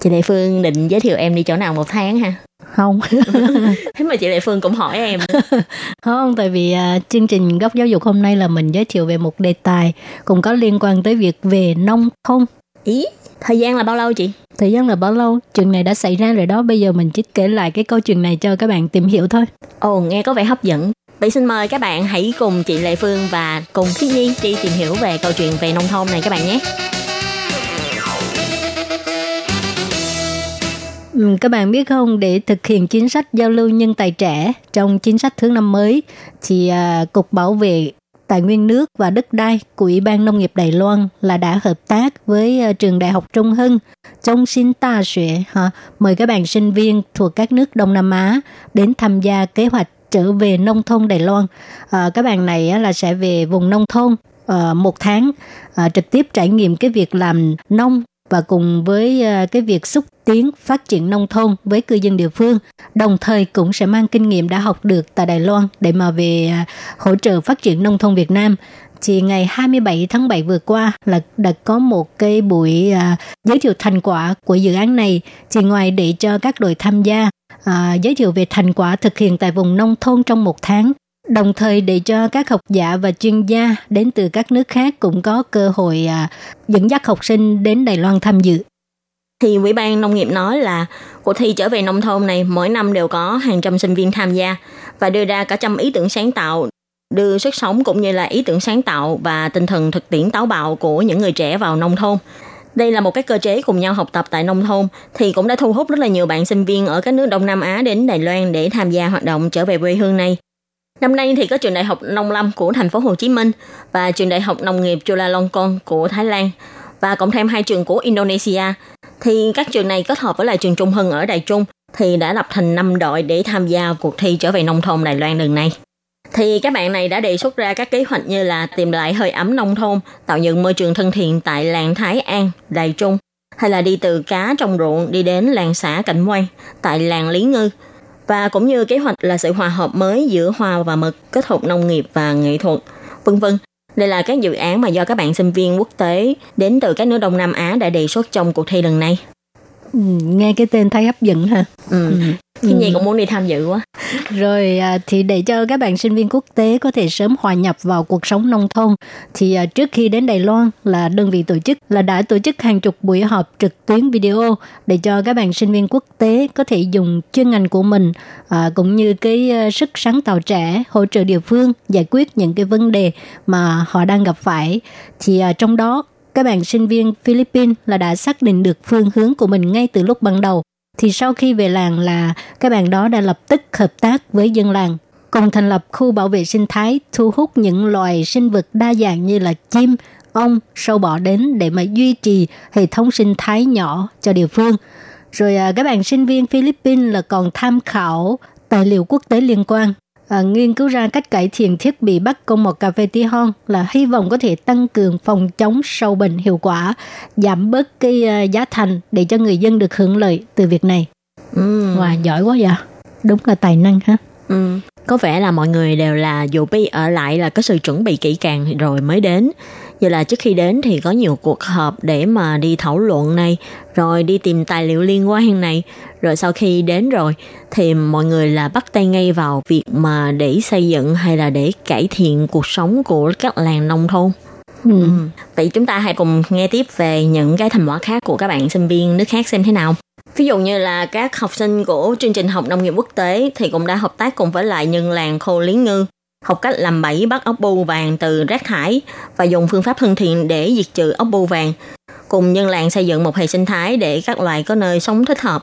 chị Lệ Phương định giới thiệu em đi chỗ nào một tháng ha Không. thế mà chị Lệ Phương cũng hỏi em Không, tại vì à, chương trình góc giáo dục hôm nay là mình giới thiệu về một đề tài cũng có liên quan tới việc về nông thôn. Ý thời gian là bao lâu chị Thời gian là bao lâu? Chuyện này đã xảy ra rồi đó. Bây giờ mình chỉ kể lại cái câu chuyện này cho các bạn tìm hiểu thôi. Ồ, nghe có vẻ hấp dẫn. Vậy xin mời các bạn hãy cùng chị Lệ Phương và cùng Khiết Nhi đi tìm hiểu về câu chuyện về nông thôn này các bạn nhé. Ừ, các bạn biết không, để thực hiện chính sách giao lưu nhân tài trẻ trong chính sách thứ năm mới, thì à, Cục Bảo vệ Tài nguyên nước và đất đai của Ủy ban Nông nghiệp Đài Loan là đã hợp tác với ờ, trường Đại học Trung Hưng, Trung Sinh Ta Xuệ, ha, mời các bạn sinh viên thuộc các nước Đông Nam Á đến tham gia kế hoạch trở về nông thôn Đài Loan. À, các bạn này là sẽ về vùng nông thôn ờ, một tháng trực tiếp trải nghiệm cái việc làm nông và cùng với ờ, cái việc xúc tiến phát triển nông thôn với cư dân địa phương, đồng thời cũng sẽ mang kinh nghiệm đã học được tại Đài Loan để mà về ờ, hỗ trợ phát triển nông thôn Việt Nam. Thì ngày 27 tháng 7 vừa qua là đã có một cái buổi à, giới thiệu thành quả của dự án này. Thì ngoài để cho các đội tham gia à, giới thiệu về thành quả thực hiện tại vùng nông thôn trong một tháng, đồng thời để cho các học giả và chuyên gia đến từ các nước khác cũng có cơ hội à, dẫn dắt học sinh đến Đài Loan tham dự. Thì Ủy ban Nông nghiệp nói là cuộc thi trở về nông thôn này mỗi năm đều có hàng trăm sinh viên tham gia và đưa ra cả trăm ý tưởng sáng tạo đưa sức sống cũng như là ý tưởng sáng tạo và tinh thần thực tiễn táo bạo của những người trẻ vào nông thôn. Đây là một cái cơ chế cùng nhau học tập tại nông thôn thì cũng đã thu hút rất là nhiều bạn sinh viên ở các nước Đông Nam Á đến Đài Loan để tham gia hoạt động trở về quê hương này. Năm nay thì có trường đại học nông lâm của thành phố Hồ Chí Minh và trường đại học nông nghiệp Chulalongkorn của Thái Lan và cộng thêm hai trường của Indonesia. Thì các trường này kết hợp với lại trường Trung Hưng ở Đài Trung thì đã lập thành 5 đội để tham gia cuộc thi trở về nông thôn Đài Loan lần này. Thì các bạn này đã đề xuất ra các kế hoạch như là tìm lại hơi ấm nông thôn, tạo dựng môi trường thân thiện tại làng Thái An, Đài Trung, hay là đi từ cá trong ruộng đi đến làng xã Cảnh Quay tại làng Lý Ngư. Và cũng như kế hoạch là sự hòa hợp mới giữa hoa và mực, kết hợp nông nghiệp và nghệ thuật, vân vân. Đây là các dự án mà do các bạn sinh viên quốc tế đến từ các nước Đông Nam Á đã đề xuất trong cuộc thi lần này. Ừ, nghe cái tên thấy hấp dẫn ha. Ừ. Ừ. Gì Ừ. cũng muốn đi tham dự quá. Rồi à, thì để cho các bạn sinh viên quốc tế có thể sớm hòa nhập vào cuộc sống nông thôn thì à, trước khi đến Đài Loan là đơn vị tổ chức là đã tổ chức hàng chục buổi họp trực tuyến video để cho các bạn sinh viên quốc tế có thể dùng chuyên ngành của mình à, cũng như cái sức sáng tạo trẻ hỗ trợ địa phương giải quyết những cái vấn đề mà họ đang gặp phải thì à, trong đó các bạn sinh viên Philippines là đã xác định được phương hướng của mình ngay từ lúc ban đầu. Thì sau khi về làng là các bạn đó đã lập tức hợp tác với dân làng cùng thành lập khu bảo vệ sinh thái thu hút những loài sinh vật đa dạng như là chim, ong, sâu bọ đến để mà duy trì hệ thống sinh thái nhỏ cho địa phương. Rồi à, các bạn sinh viên Philippines là còn tham khảo tài liệu quốc tế liên quan à, nghiên cứu ra cách cải thiện thiết bị bắt công một cà phê tí hon là hy vọng có thể tăng cường phòng chống sâu bệnh hiệu quả, giảm bớt cái uh, giá thành để cho người dân được hưởng lợi từ việc này. Ừ. Wow, giỏi quá vậy. Đúng là tài năng ha. Ừ. Có vẻ là mọi người đều là dù bi ở lại là có sự chuẩn bị kỹ càng rồi mới đến. Như là trước khi đến thì có nhiều cuộc họp để mà đi thảo luận này, rồi đi tìm tài liệu liên quan này. Rồi sau khi đến rồi thì mọi người là bắt tay ngay vào việc mà để xây dựng hay là để cải thiện cuộc sống của các làng nông thôn. Ừ. Ừ. Vậy chúng ta hãy cùng nghe tiếp về những cái thành quả khác của các bạn sinh viên nước khác xem thế nào. Ví dụ như là các học sinh của chương trình học nông nghiệp quốc tế thì cũng đã hợp tác cùng với lại nhân làng Khô Lý Ngư, học cách làm bẫy bắt ốc bu vàng từ rác thải và dùng phương pháp thân thiện để diệt trừ ốc bu vàng. Cùng dân làng xây dựng một hệ sinh thái để các loài có nơi sống thích hợp.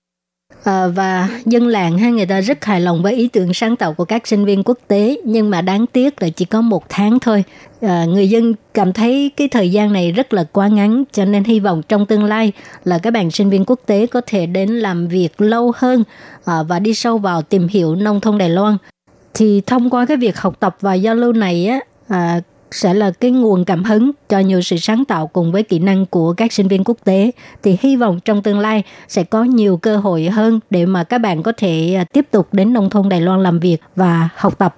À, và dân làng ha người ta rất hài lòng với ý tưởng sáng tạo của các sinh viên quốc tế nhưng mà đáng tiếc là chỉ có một tháng thôi à, người dân cảm thấy cái thời gian này rất là quá ngắn cho nên hy vọng trong tương lai là các bạn sinh viên quốc tế có thể đến làm việc lâu hơn à, và đi sâu vào tìm hiểu nông thôn Đài Loan thì thông qua cái việc học tập và giao lưu này á à, sẽ là cái nguồn cảm hứng cho nhiều sự sáng tạo cùng với kỹ năng của các sinh viên quốc tế thì hy vọng trong tương lai sẽ có nhiều cơ hội hơn để mà các bạn có thể à, tiếp tục đến nông thôn Đài Loan làm việc và học tập.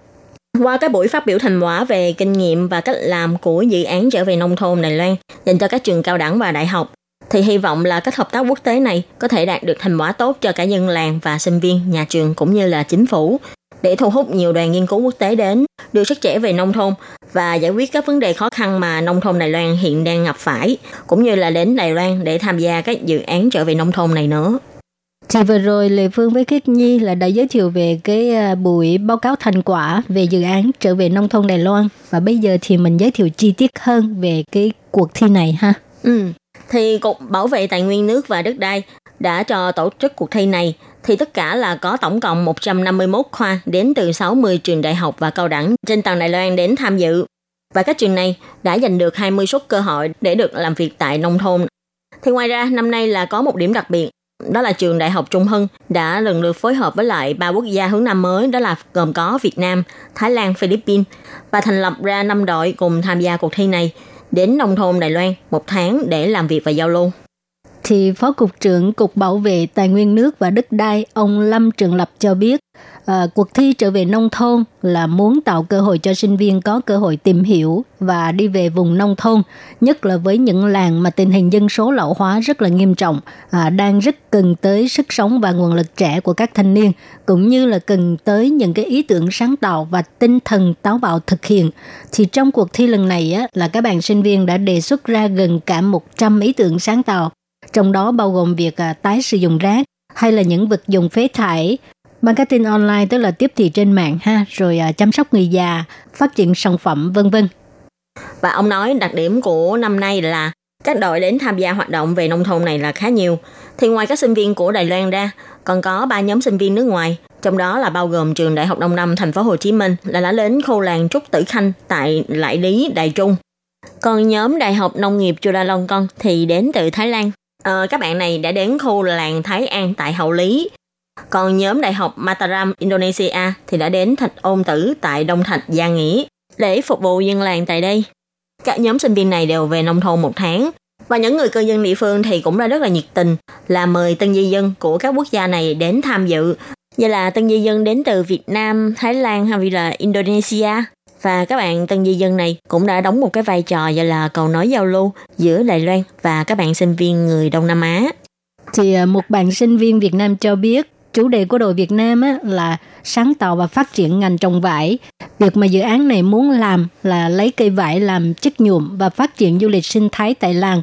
Qua cái buổi phát biểu thành quả về kinh nghiệm và cách làm của dự án trở về nông thôn Đài Loan dành cho các trường cao đẳng và đại học, thì hy vọng là cách hợp tác quốc tế này có thể đạt được thành quả tốt cho cả dân làng và sinh viên, nhà trường cũng như là chính phủ để thu hút nhiều đoàn nghiên cứu quốc tế đến, đưa sức trẻ về nông thôn và giải quyết các vấn đề khó khăn mà nông thôn Đài Loan hiện đang gặp phải, cũng như là đến Đài Loan để tham gia các dự án trở về nông thôn này nữa. Thì vừa rồi Lê Phương với Khiết Nhi là đã giới thiệu về cái à, buổi báo cáo thành quả về dự án trở về nông thôn Đài Loan và bây giờ thì mình giới thiệu chi tiết hơn về cái cuộc thi này ha. Ừ. Thì Cục Bảo vệ Tài nguyên nước và đất đai đã cho tổ chức cuộc thi này thì tất cả là có tổng cộng 151 khoa đến từ 60 trường đại học và cao đẳng trên toàn Đài Loan đến tham dự. Và các trường này đã giành được 20 suất cơ hội để được làm việc tại nông thôn. Thì ngoài ra, năm nay là có một điểm đặc biệt, đó là trường Đại học Trung Hưng đã lần lượt phối hợp với lại ba quốc gia hướng Nam mới, đó là gồm có Việt Nam, Thái Lan, Philippines và thành lập ra năm đội cùng tham gia cuộc thi này đến nông thôn Đài Loan một tháng để làm việc và giao lưu thì Phó Cục trưởng Cục Bảo vệ Tài nguyên nước và đất đai ông Lâm Trường Lập cho biết, à, cuộc thi trở về nông thôn là muốn tạo cơ hội cho sinh viên có cơ hội tìm hiểu và đi về vùng nông thôn, nhất là với những làng mà tình hình dân số lão hóa rất là nghiêm trọng, à, đang rất cần tới sức sống và nguồn lực trẻ của các thanh niên, cũng như là cần tới những cái ý tưởng sáng tạo và tinh thần táo bạo thực hiện. Thì trong cuộc thi lần này á, là các bạn sinh viên đã đề xuất ra gần cả 100 ý tưởng sáng tạo trong đó bao gồm việc à, tái sử dụng rác hay là những vật dụng phế thải, marketing online tức là tiếp thị trên mạng ha, rồi à, chăm sóc người già, phát triển sản phẩm vân vân. Và ông nói đặc điểm của năm nay là các đội đến tham gia hoạt động về nông thôn này là khá nhiều. Thì ngoài các sinh viên của Đài Loan ra, còn có ba nhóm sinh viên nước ngoài, trong đó là bao gồm trường Đại học Đông Nam thành phố Hồ Chí Minh là đã đến khu làng Trúc Tử Khanh tại Lại Lý, Đài Trung. Còn nhóm Đại học Nông nghiệp Chulalongkorn thì đến từ Thái Lan. Ờ, các bạn này đã đến khu làng Thái An tại Hậu Lý. Còn nhóm Đại học Mataram Indonesia thì đã đến Thạch Ôn Tử tại Đông Thạch Gia Nghĩa để phục vụ dân làng tại đây. Các nhóm sinh viên này đều về nông thôn một tháng và những người cư dân địa phương thì cũng ra rất là nhiệt tình là mời tân di dân của các quốc gia này đến tham dự như là tân di dân đến từ Việt Nam, Thái Lan hay là Indonesia và các bạn tân di dân này cũng đã đóng một cái vai trò gọi là cầu nối giao lưu giữa Đài Loan và các bạn sinh viên người Đông Nam Á. Thì à, một bạn sinh viên Việt Nam cho biết chủ đề của đội Việt Nam á, là sáng tạo và phát triển ngành trồng vải. Việc mà dự án này muốn làm là lấy cây vải làm chất nhuộm và phát triển du lịch sinh thái tại làng.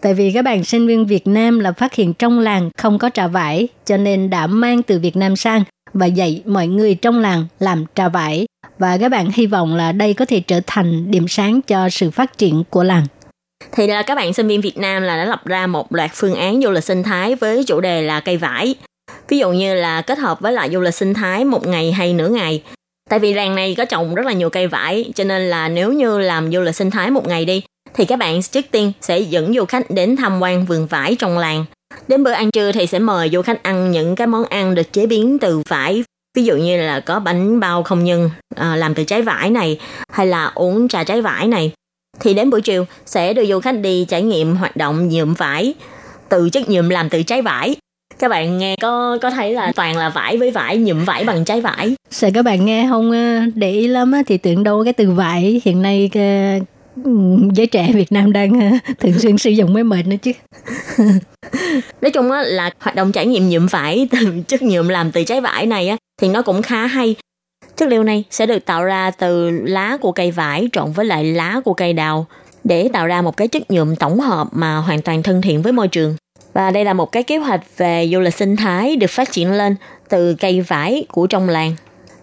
Tại vì các bạn sinh viên Việt Nam là phát hiện trong làng không có trà vải, cho nên đã mang từ Việt Nam sang và dạy mọi người trong làng làm trà vải và các bạn hy vọng là đây có thể trở thành điểm sáng cho sự phát triển của làng. thì là các bạn sinh viên Việt Nam là đã lập ra một loạt phương án du lịch sinh thái với chủ đề là cây vải. Ví dụ như là kết hợp với lại du lịch sinh thái một ngày hay nửa ngày. Tại vì làng này có trồng rất là nhiều cây vải, cho nên là nếu như làm du lịch sinh thái một ngày đi, thì các bạn trước tiên sẽ dẫn du khách đến tham quan vườn vải trong làng. Đến bữa ăn trưa thì sẽ mời du khách ăn những cái món ăn được chế biến từ vải. Ví dụ như là có bánh bao không nhân à, làm từ trái vải này hay là uống trà trái vải này. Thì đến buổi chiều sẽ đưa du khách đi trải nghiệm hoạt động nhuộm vải từ chất nhuộm làm từ trái vải. Các bạn nghe có có thấy là toàn là vải với vải nhuộm vải bằng trái vải? Sợ các bạn nghe không ờ, để ý lắm thì tưởng đâu cái từ vải hiện nay ờ, giới trẻ Việt Nam đang ờ, thường xuyên sử dụng máy mệt nữa chứ. Nói chung á, là hoạt động trải nghiệm nhuộm vải, từ chất nhuộm làm từ trái vải này á, thì nó cũng khá hay. Chất liệu này sẽ được tạo ra từ lá của cây vải trộn với lại lá của cây đào để tạo ra một cái chất nhuộm tổng hợp mà hoàn toàn thân thiện với môi trường. Và đây là một cái kế hoạch về du lịch sinh thái được phát triển lên từ cây vải của trong làng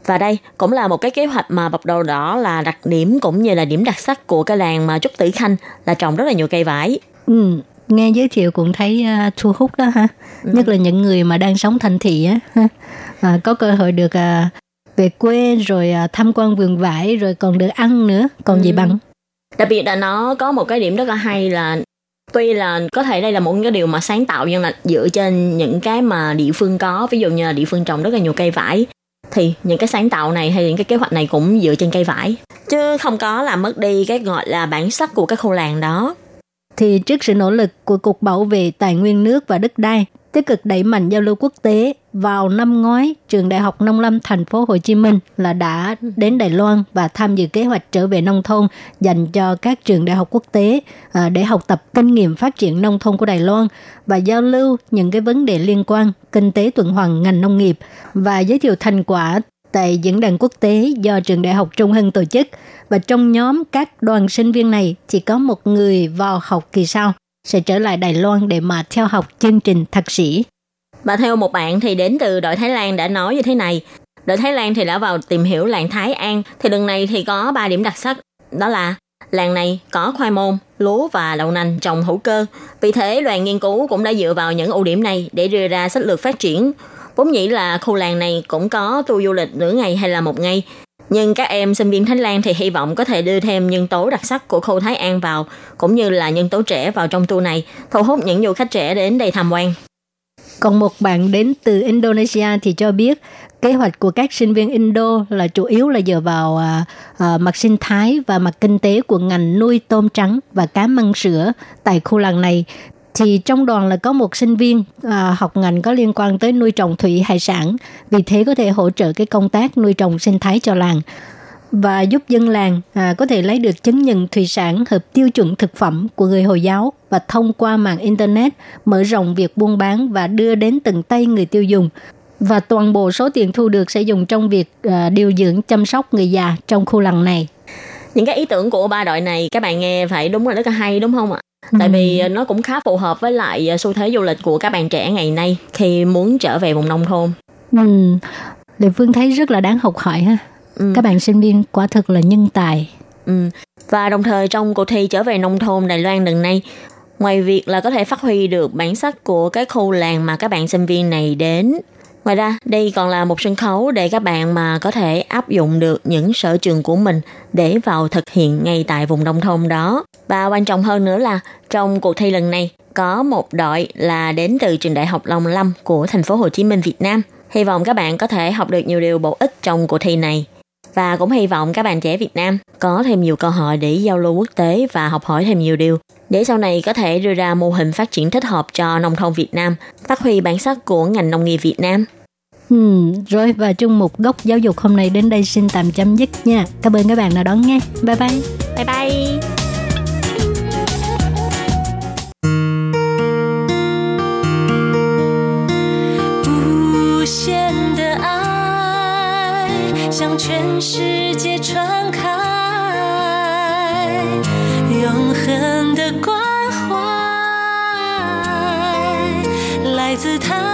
và đây cũng là một cái kế hoạch mà bập đầu đỏ là đặc điểm cũng như là điểm đặc sắc của cái làng mà Trúc Tử Khanh là trồng rất là nhiều cây vải. Ừ, nghe giới thiệu cũng thấy uh, thu hút đó ha. Ừ. Nhất là những người mà đang sống thành thị á ha. À, có cơ hội được uh, về quê rồi uh, tham quan vườn vải rồi còn được ăn nữa, còn ừ. gì bằng. Đặc biệt là nó có một cái điểm rất là hay là tuy là có thể đây là một cái điều mà sáng tạo nhưng là dựa trên những cái mà địa phương có ví dụ như là địa phương trồng rất là nhiều cây vải thì những cái sáng tạo này hay những cái kế hoạch này cũng dựa trên cây vải. Chứ không có làm mất đi cái gọi là bản sắc của cái khu làng đó. Thì trước sự nỗ lực của Cục Bảo vệ Tài nguyên nước và đất đai tích cực đẩy mạnh giao lưu quốc tế vào năm ngoái, trường đại học nông lâm thành phố Hồ Chí Minh là đã đến Đài Loan và tham dự kế hoạch trở về nông thôn dành cho các trường đại học quốc tế à, để học tập kinh nghiệm phát triển nông thôn của Đài Loan và giao lưu những cái vấn đề liên quan kinh tế tuần hoàn ngành nông nghiệp và giới thiệu thành quả tại diễn đàn quốc tế do trường đại học Trung Hưng tổ chức. Và trong nhóm các đoàn sinh viên này chỉ có một người vào học kỳ sau sẽ trở lại Đài Loan để mà theo học chương trình thạc sĩ. Và theo một bạn thì đến từ đội Thái Lan đã nói như thế này. Đội Thái Lan thì đã vào tìm hiểu làng Thái An. Thì lần này thì có ba điểm đặc sắc. Đó là làng này có khoai môn, lúa và đậu nành trồng hữu cơ. Vì thế, đoàn nghiên cứu cũng đã dựa vào những ưu điểm này để đưa ra sách lược phát triển. Vốn nghĩ là khu làng này cũng có tour du lịch nửa ngày hay là một ngày, nhưng các em sinh viên Thái Lan thì hy vọng có thể đưa thêm nhân tố đặc sắc của khu Thái An vào, cũng như là nhân tố trẻ vào trong tour này, thu hút những du khách trẻ đến đây tham quan. Còn một bạn đến từ Indonesia thì cho biết kế hoạch của các sinh viên Indo là chủ yếu là dựa vào à, à, mặt sinh thái và mặt kinh tế của ngành nuôi tôm trắng và cá măng sữa tại khu làng này thì trong đoàn là có một sinh viên à, học ngành có liên quan tới nuôi trồng thủy hải sản, vì thế có thể hỗ trợ cái công tác nuôi trồng sinh thái cho làng và giúp dân làng à, có thể lấy được chứng nhận thủy sản hợp tiêu chuẩn thực phẩm của người Hồi giáo và thông qua mạng Internet mở rộng việc buôn bán và đưa đến từng tay người tiêu dùng. Và toàn bộ số tiền thu được sẽ dùng trong việc à, điều dưỡng chăm sóc người già trong khu làng này. Những cái ý tưởng của ba đội này các bạn nghe phải đúng là rất là hay đúng không ạ? Tại vì ừ. nó cũng khá phù hợp với lại à, xu thế du lịch của các bạn trẻ ngày nay khi muốn trở về vùng nông thôn. Ừ. Lệ Phương thấy rất là đáng học hỏi ha. Ừ. Các bạn sinh viên quả thực là nhân tài. Ừ. Và đồng thời trong cuộc thi trở về nông thôn Đài Loan lần này, ngoài việc là có thể phát huy được bản sắc của cái khu làng mà các bạn sinh viên này đến Ngoài ra, đây còn là một sân khấu để các bạn mà có thể áp dụng được những sở trường của mình để vào thực hiện ngay tại vùng nông thôn đó. Và quan trọng hơn nữa là trong cuộc thi lần này có một đội là đến từ trường đại học Long Lâm của thành phố Hồ Chí Minh Việt Nam. Hy vọng các bạn có thể học được nhiều điều bổ ích trong cuộc thi này. Và cũng hy vọng các bạn trẻ Việt Nam có thêm nhiều cơ hội để giao lưu quốc tế và học hỏi thêm nhiều điều để sau này có thể đưa ra mô hình phát triển thích hợp cho nông thôn Việt Nam, phát huy bản sắc của ngành nông nghiệp Việt Nam. Ừ, rồi và chung mục góc giáo dục hôm nay đến đây xin tạm chấm dứt nha. Cảm ơn các bạn đã đón nghe. Bye bye. Bye bye. 向全世界传开，永恒的关怀，来自台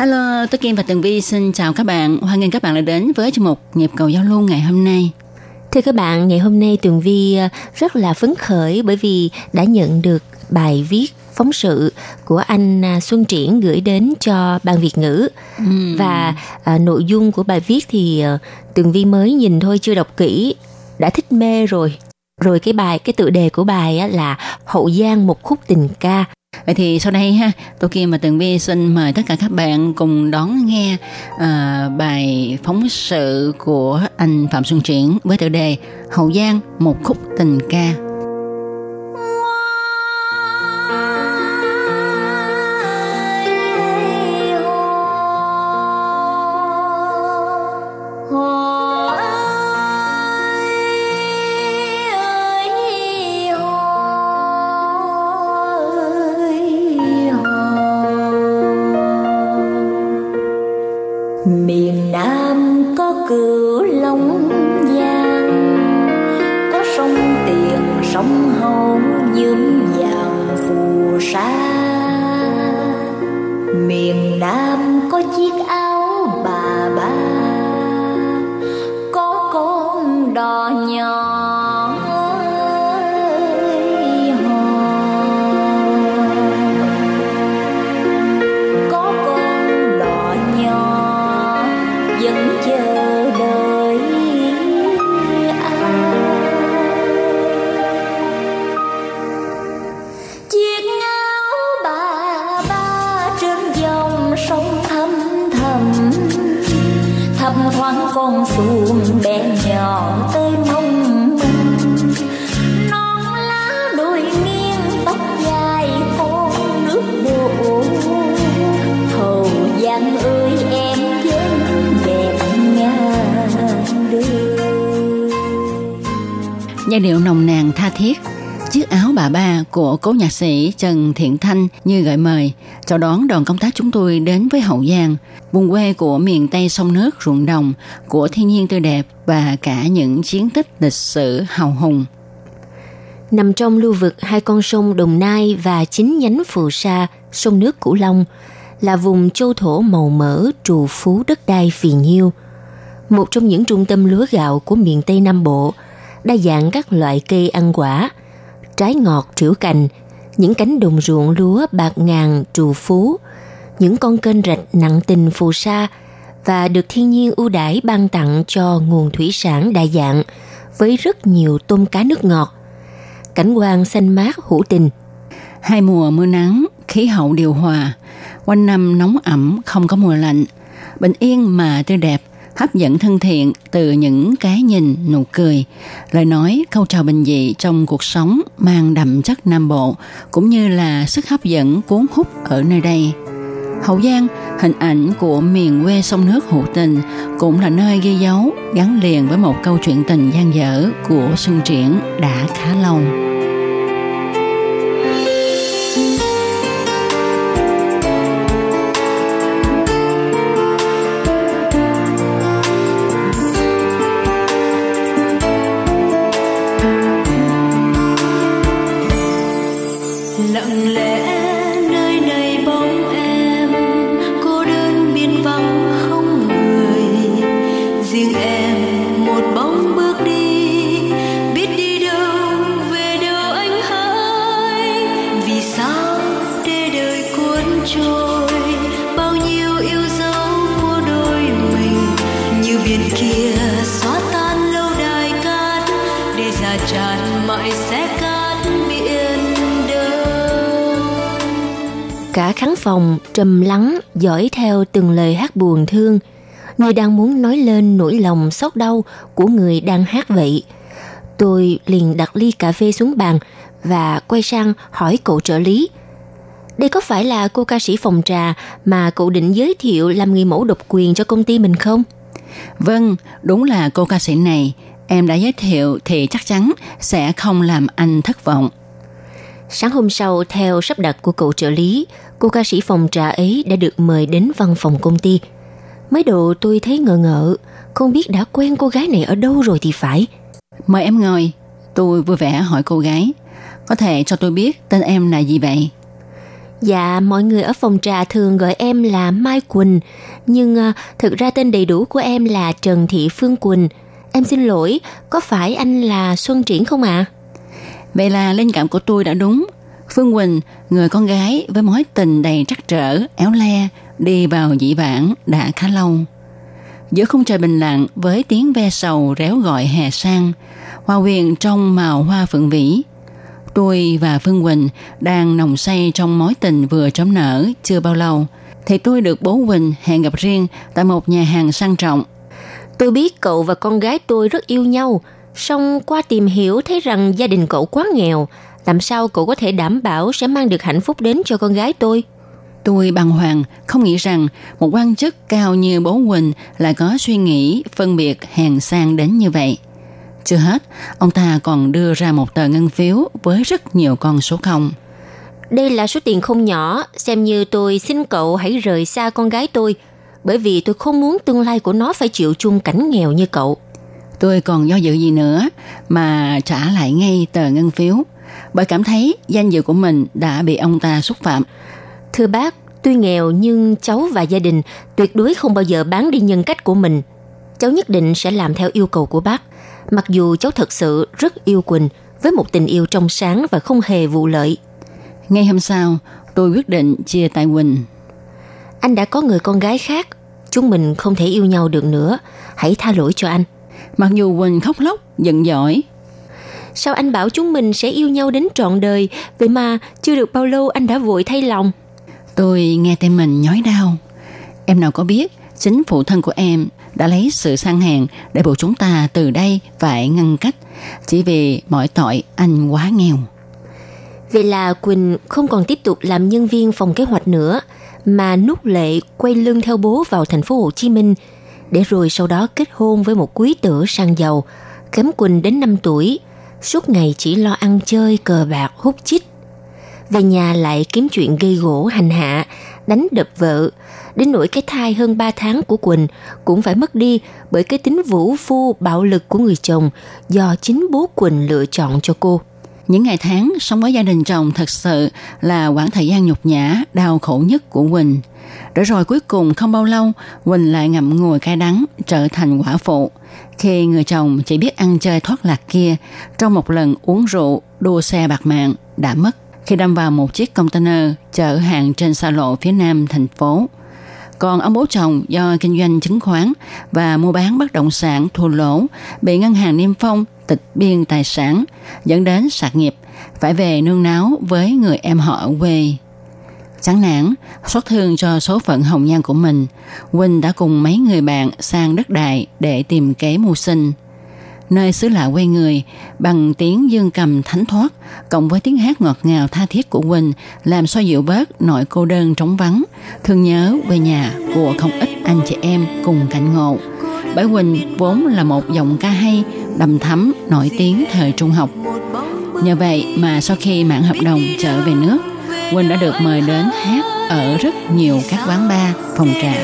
Hello, tôi Kim và Tường Vi xin chào các bạn. Hoan nghênh các bạn đã đến với chương mục Nhịp cầu giao lưu ngày hôm nay. Thưa các bạn, ngày hôm nay Tường Vi ờ, rất là phấn khởi bởi vì đã nhận được bài viết phóng sự của anh à, Xuân Triển gửi đến cho ban Việt ngữ và à, nội dung của bài viết thì à, Tường Vi mới nhìn thôi chưa đọc kỹ đã thích mê rồi. Rồi cái bài cái tựa đề của bài á, là Hậu Giang một khúc tình ca. Vậy thì sau đây ha, tôi Kim và Tường Vi xin mời tất cả các bạn cùng đón nghe uh, bài phóng sự của anh Phạm Xuân Triển với tựa đề Hậu Giang một khúc tình ca. Giai điệu nồng nàn tha thiết Chiếc áo bà ba của cố nhạc sĩ Trần Thiện Thanh như gợi mời chào đón đoàn công tác chúng tôi đến với Hậu Giang, vùng quê của miền Tây sông nước ruộng đồng, của thiên nhiên tươi đẹp và cả những chiến tích lịch sử hào hùng. nằm trong lưu vực hai con sông Đồng Nai và chính nhánh phù sa, sông nước Cửu Long, là vùng châu thổ màu mỡ, trù phú đất đai phì nhiêu. Một trong những trung tâm lúa gạo của miền Tây Nam Bộ, đa dạng các loại cây ăn quả, trái ngọt trĩu cành, những cánh đồng ruộng lúa bạc ngàn trù phú, những con kênh rạch nặng tình phù sa và được thiên nhiên ưu đãi ban tặng cho nguồn thủy sản đa dạng với rất nhiều tôm cá nước ngọt. Cảnh quan xanh mát hữu tình. Hai mùa mưa nắng, khí hậu điều hòa, quanh năm nóng ẩm không có mùa lạnh, bình yên mà tươi đẹp, hấp dẫn thân thiện từ những cái nhìn, nụ cười, lời nói, câu chào bình dị trong cuộc sống mang đậm chất Nam Bộ, cũng như là sức hấp dẫn cuốn hút ở nơi đây. Hậu Giang, hình ảnh của miền quê sông nước hữu tình, cũng là nơi ghi dấu gắn liền với một câu chuyện tình gian dở của Xuân Triển đã khá lâu. Phòng trầm lắng dõi theo từng lời hát buồn thương, như đang muốn nói lên nỗi lòng xót đau của người đang hát vậy. Tôi liền đặt ly cà phê xuống bàn và quay sang hỏi cậu trợ lý. Đây có phải là cô ca sĩ phòng trà mà cậu định giới thiệu làm người mẫu độc quyền cho công ty mình không? Vâng, đúng là cô ca sĩ này. Em đã giới thiệu thì chắc chắn sẽ không làm anh thất vọng. Sáng hôm sau, theo sắp đặt của cậu trợ lý, cô ca sĩ phòng trà ấy đã được mời đến văn phòng công ty. Mới đầu tôi thấy ngờ ngợ, không biết đã quen cô gái này ở đâu rồi thì phải. Mời em ngồi. Tôi vui vẻ hỏi cô gái. Có thể cho tôi biết tên em là gì vậy? Dạ, mọi người ở phòng trà thường gọi em là Mai Quỳnh, nhưng uh, thực ra tên đầy đủ của em là Trần Thị Phương Quỳnh. Em xin lỗi, có phải anh là Xuân Triển không ạ? À? Vậy là linh cảm của tôi đã đúng. Phương Quỳnh, người con gái với mối tình đầy trắc trở, éo le, đi vào dĩ vãng đã khá lâu. Giữa khung trời bình lặng với tiếng ve sầu réo gọi hè sang, hoa huyền trong màu hoa phượng vĩ. Tôi và Phương Quỳnh đang nồng say trong mối tình vừa chấm nở chưa bao lâu, thì tôi được bố Quỳnh hẹn gặp riêng tại một nhà hàng sang trọng. Tôi biết cậu và con gái tôi rất yêu nhau, song qua tìm hiểu thấy rằng gia đình cậu quá nghèo, làm sao cậu có thể đảm bảo sẽ mang được hạnh phúc đến cho con gái tôi? Tôi bàng hoàng, không nghĩ rằng một quan chức cao như bố Quỳnh lại có suy nghĩ phân biệt hèn sang đến như vậy. Chưa hết, ông ta còn đưa ra một tờ ngân phiếu với rất nhiều con số không. Đây là số tiền không nhỏ, xem như tôi xin cậu hãy rời xa con gái tôi, bởi vì tôi không muốn tương lai của nó phải chịu chung cảnh nghèo như cậu. Tôi còn do dự gì nữa mà trả lại ngay tờ ngân phiếu, bởi cảm thấy danh dự của mình đã bị ông ta xúc phạm. Thưa bác, tuy nghèo nhưng cháu và gia đình tuyệt đối không bao giờ bán đi nhân cách của mình. Cháu nhất định sẽ làm theo yêu cầu của bác. Mặc dù cháu thật sự rất yêu Quỳnh với một tình yêu trong sáng và không hề vụ lợi. Ngay hôm sau, tôi quyết định chia tay Quỳnh. Anh đã có người con gái khác. Chúng mình không thể yêu nhau được nữa. Hãy tha lỗi cho anh. Mặc dù Quỳnh khóc lóc, giận dỗi. Sao anh bảo chúng mình sẽ yêu nhau đến trọn đời, vậy mà chưa được bao lâu anh đã vội thay lòng. Tôi nghe tên mình nhói đau. Em nào có biết, chính phụ thân của em đã lấy sự sang hèn để buộc chúng ta từ đây phải ngăn cách chỉ vì mọi tội anh quá nghèo. Vậy là Quỳnh không còn tiếp tục làm nhân viên phòng kế hoạch nữa, mà nút lệ quay lưng theo bố vào thành phố Hồ Chí Minh, để rồi sau đó kết hôn với một quý tử sang giàu, kém Quỳnh đến 5 tuổi, suốt ngày chỉ lo ăn chơi, cờ bạc, hút chích. Về nhà lại kiếm chuyện gây gỗ hành hạ, đánh đập vợ, đến nỗi cái thai hơn 3 tháng của Quỳnh cũng phải mất đi bởi cái tính vũ phu bạo lực của người chồng do chính bố Quỳnh lựa chọn cho cô. Những ngày tháng sống với gia đình chồng thật sự là quãng thời gian nhục nhã, đau khổ nhất của Quỳnh. Để rồi cuối cùng không bao lâu, Quỳnh lại ngậm ngùi cay đắng, trở thành quả phụ. Khi người chồng chỉ biết ăn chơi thoát lạc kia, trong một lần uống rượu, đua xe bạc mạng, đã mất khi đâm vào một chiếc container chở hàng trên xa lộ phía nam thành phố. Còn ông bố chồng do kinh doanh chứng khoán và mua bán bất động sản thua lỗ, bị ngân hàng niêm phong tịch biên tài sản, dẫn đến sạc nghiệp, phải về nương náo với người em họ ở quê. Chán nản, xót thương cho số phận hồng nhan của mình, Quỳnh đã cùng mấy người bạn sang đất đại để tìm kế mưu sinh. Nơi xứ lạ quê người, bằng tiếng dương cầm thánh thoát, cộng với tiếng hát ngọt ngào tha thiết của Quỳnh, làm xoa dịu bớt nỗi cô đơn trống vắng, thương nhớ về nhà của không ít anh chị em cùng cảnh ngộ. Bởi Quỳnh vốn là một giọng ca hay, đầm thắm, nổi tiếng thời trung học. Nhờ vậy mà sau khi mạng hợp đồng trở về nước, Quỳnh đã được mời đến hát ở rất nhiều các quán bar, phòng trà.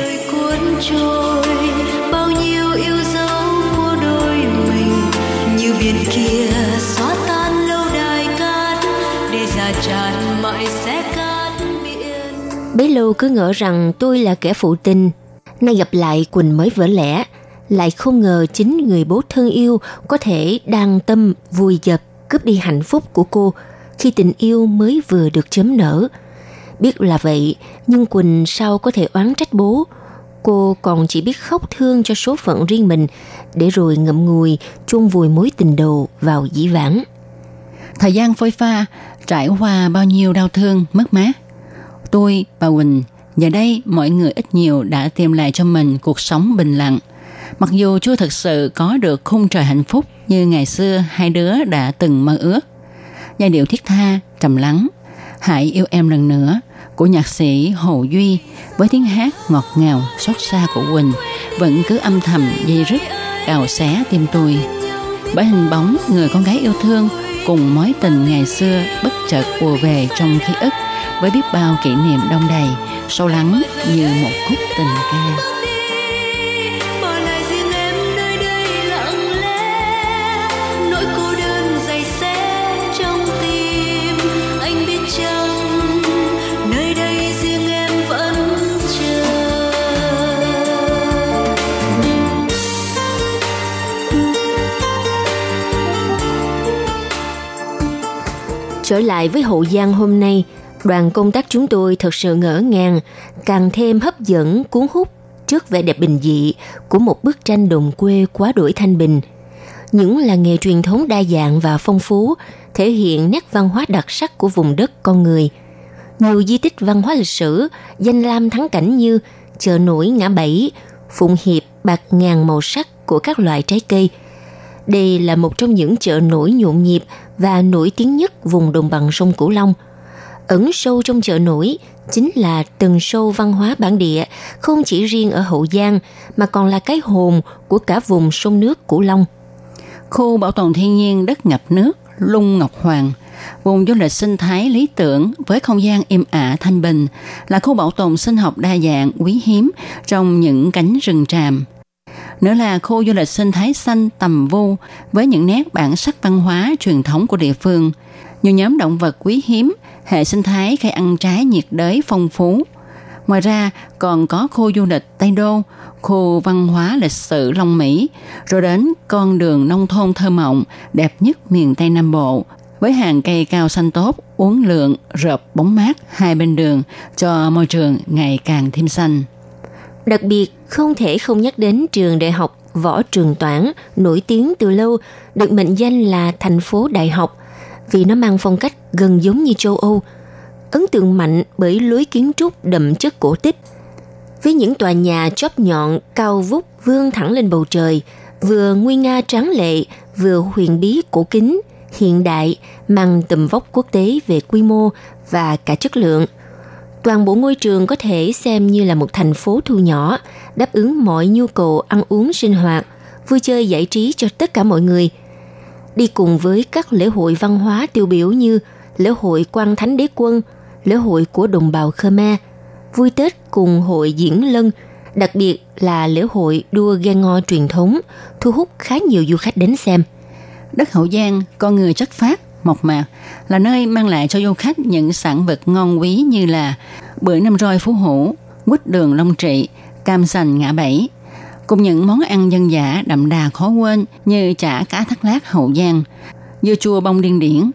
bao nhiêu yêu dấu của đôi mình như biển kia xóa tan lâu đài cát để già tràn mãi sẽ cát biển Bấy lâu cứ ngỡ rằng tôi là kẻ phụ tình. Nay gặp lại Quỳnh mới vỡ lẽ, lại không ngờ chính người bố thân yêu có thể đang tâm vùi dập cướp đi hạnh phúc của cô khi tình yêu mới vừa được chấm nở. Biết là vậy, nhưng Quỳnh sao có thể oán trách bố? Cô còn chỉ biết khóc thương cho số phận riêng mình, để rồi ngậm ngùi chôn vùi mối tình đầu vào dĩ vãng. Thời gian phôi pha, trải qua bao nhiêu đau thương, mất mát. Tôi và Quỳnh, giờ đây mọi người ít nhiều đã tìm lại cho mình cuộc sống bình lặng. Mặc dù chưa thực sự có được khung trời hạnh phúc như ngày xưa hai đứa đã từng mơ ước. Giai điệu thiết tha, trầm lắng, Hãy yêu em lần nữa của nhạc sĩ Hồ Duy với tiếng hát ngọt ngào xót xa của Quỳnh vẫn cứ âm thầm dây rứt cào xé tim tôi. Bởi hình bóng người con gái yêu thương cùng mối tình ngày xưa bất chợt ùa về trong ký ức với biết bao kỷ niệm đông đầy, sâu lắng như một khúc tình ca. Trở lại với Hậu Giang hôm nay, đoàn công tác chúng tôi thật sự ngỡ ngàng, càng thêm hấp dẫn cuốn hút trước vẻ đẹp bình dị của một bức tranh đồng quê quá đổi thanh bình. Những làng nghề truyền thống đa dạng và phong phú, thể hiện nét văn hóa đặc sắc của vùng đất con người. Nhiều di tích văn hóa lịch sử, danh lam thắng cảnh như chợ nổi ngã bảy, phụng hiệp bạc ngàn màu sắc của các loại trái cây – đây là một trong những chợ nổi nhộn nhịp và nổi tiếng nhất vùng đồng bằng sông Cửu Long. Ẩn sâu trong chợ nổi chính là từng sâu văn hóa bản địa, không chỉ riêng ở Hậu Giang mà còn là cái hồn của cả vùng sông nước Cửu Long. Khu bảo tồn thiên nhiên đất ngập nước Lung Ngọc Hoàng Vùng du lịch sinh thái lý tưởng với không gian im ả thanh bình là khu bảo tồn sinh học đa dạng quý hiếm trong những cánh rừng tràm – nữa là khu du lịch sinh thái xanh tầm vu với những nét bản sắc văn hóa truyền thống của địa phương, nhiều nhóm động vật quý hiếm, hệ sinh thái cây ăn trái nhiệt đới phong phú. Ngoài ra còn có khu du lịch Tây Đô, khu văn hóa lịch sử Long Mỹ, rồi đến con đường nông thôn thơ mộng đẹp nhất miền Tây Nam Bộ với hàng cây cao xanh tốt, uốn lượn, rợp bóng mát hai bên đường cho môi trường ngày càng thêm xanh. Đặc biệt, không thể không nhắc đến trường đại học Võ Trường Toản, nổi tiếng từ lâu, được mệnh danh là thành phố đại học vì nó mang phong cách gần giống như châu Âu. Ấn tượng mạnh bởi lối kiến trúc đậm chất cổ tích. Với những tòa nhà chóp nhọn, cao vút vươn thẳng lên bầu trời, vừa nguy nga tráng lệ, vừa huyền bí cổ kính, hiện đại, mang tầm vóc quốc tế về quy mô và cả chất lượng – Toàn bộ ngôi trường có thể xem như là một thành phố thu nhỏ, đáp ứng mọi nhu cầu ăn uống sinh hoạt, vui chơi giải trí cho tất cả mọi người. Đi cùng với các lễ hội văn hóa tiêu biểu như lễ hội Quan Thánh Đế Quân, lễ hội của đồng bào Khmer, vui Tết cùng hội diễn lân, đặc biệt là lễ hội đua ghe ngò truyền thống, thu hút khá nhiều du khách đến xem. Đất Hậu Giang, con người chất phát, mộc mạc là nơi mang lại cho du khách những sản vật ngon quý như là bưởi năm roi phú hữu, quýt đường long trị, cam sành ngã bảy, cùng những món ăn dân dã đậm đà khó quên như chả cá thắt lát hậu giang, dưa chua bông điên điển,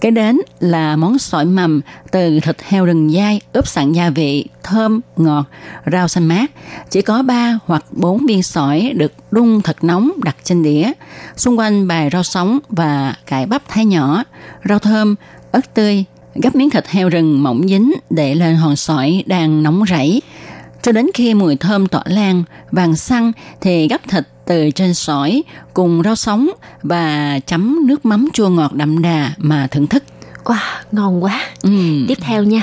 cái đến là món sỏi mầm từ thịt heo rừng dai ướp sẵn gia vị, thơm, ngọt, rau xanh mát. Chỉ có 3 hoặc 4 viên sỏi được đun thật nóng đặt trên đĩa. Xung quanh bày rau sống và cải bắp thái nhỏ, rau thơm, ớt tươi, gấp miếng thịt heo rừng mỏng dính để lên hòn sỏi đang nóng rẫy. Cho đến khi mùi thơm tỏa lan, vàng xăng thì gấp thịt từ trên sỏi cùng rau sống và chấm nước mắm chua ngọt đậm đà mà thưởng thức. Wow, ngon quá. Ừ. Tiếp theo nha.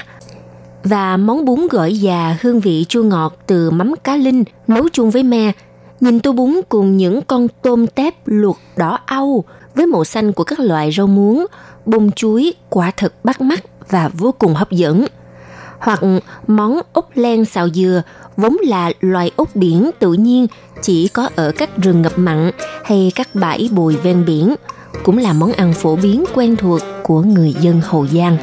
Và món bún gỏi già hương vị chua ngọt từ mắm cá linh nấu chung với me. Nhìn tô bún cùng những con tôm tép luộc đỏ au với màu xanh của các loại rau muống, bông chuối quả thật bắt mắt và vô cùng hấp dẫn. Hoặc món ốc len xào dừa vốn là loài ốc biển tự nhiên chỉ có ở các rừng ngập mặn hay các bãi bồi ven biển, cũng là món ăn phổ biến quen thuộc của người dân Hậu Giang.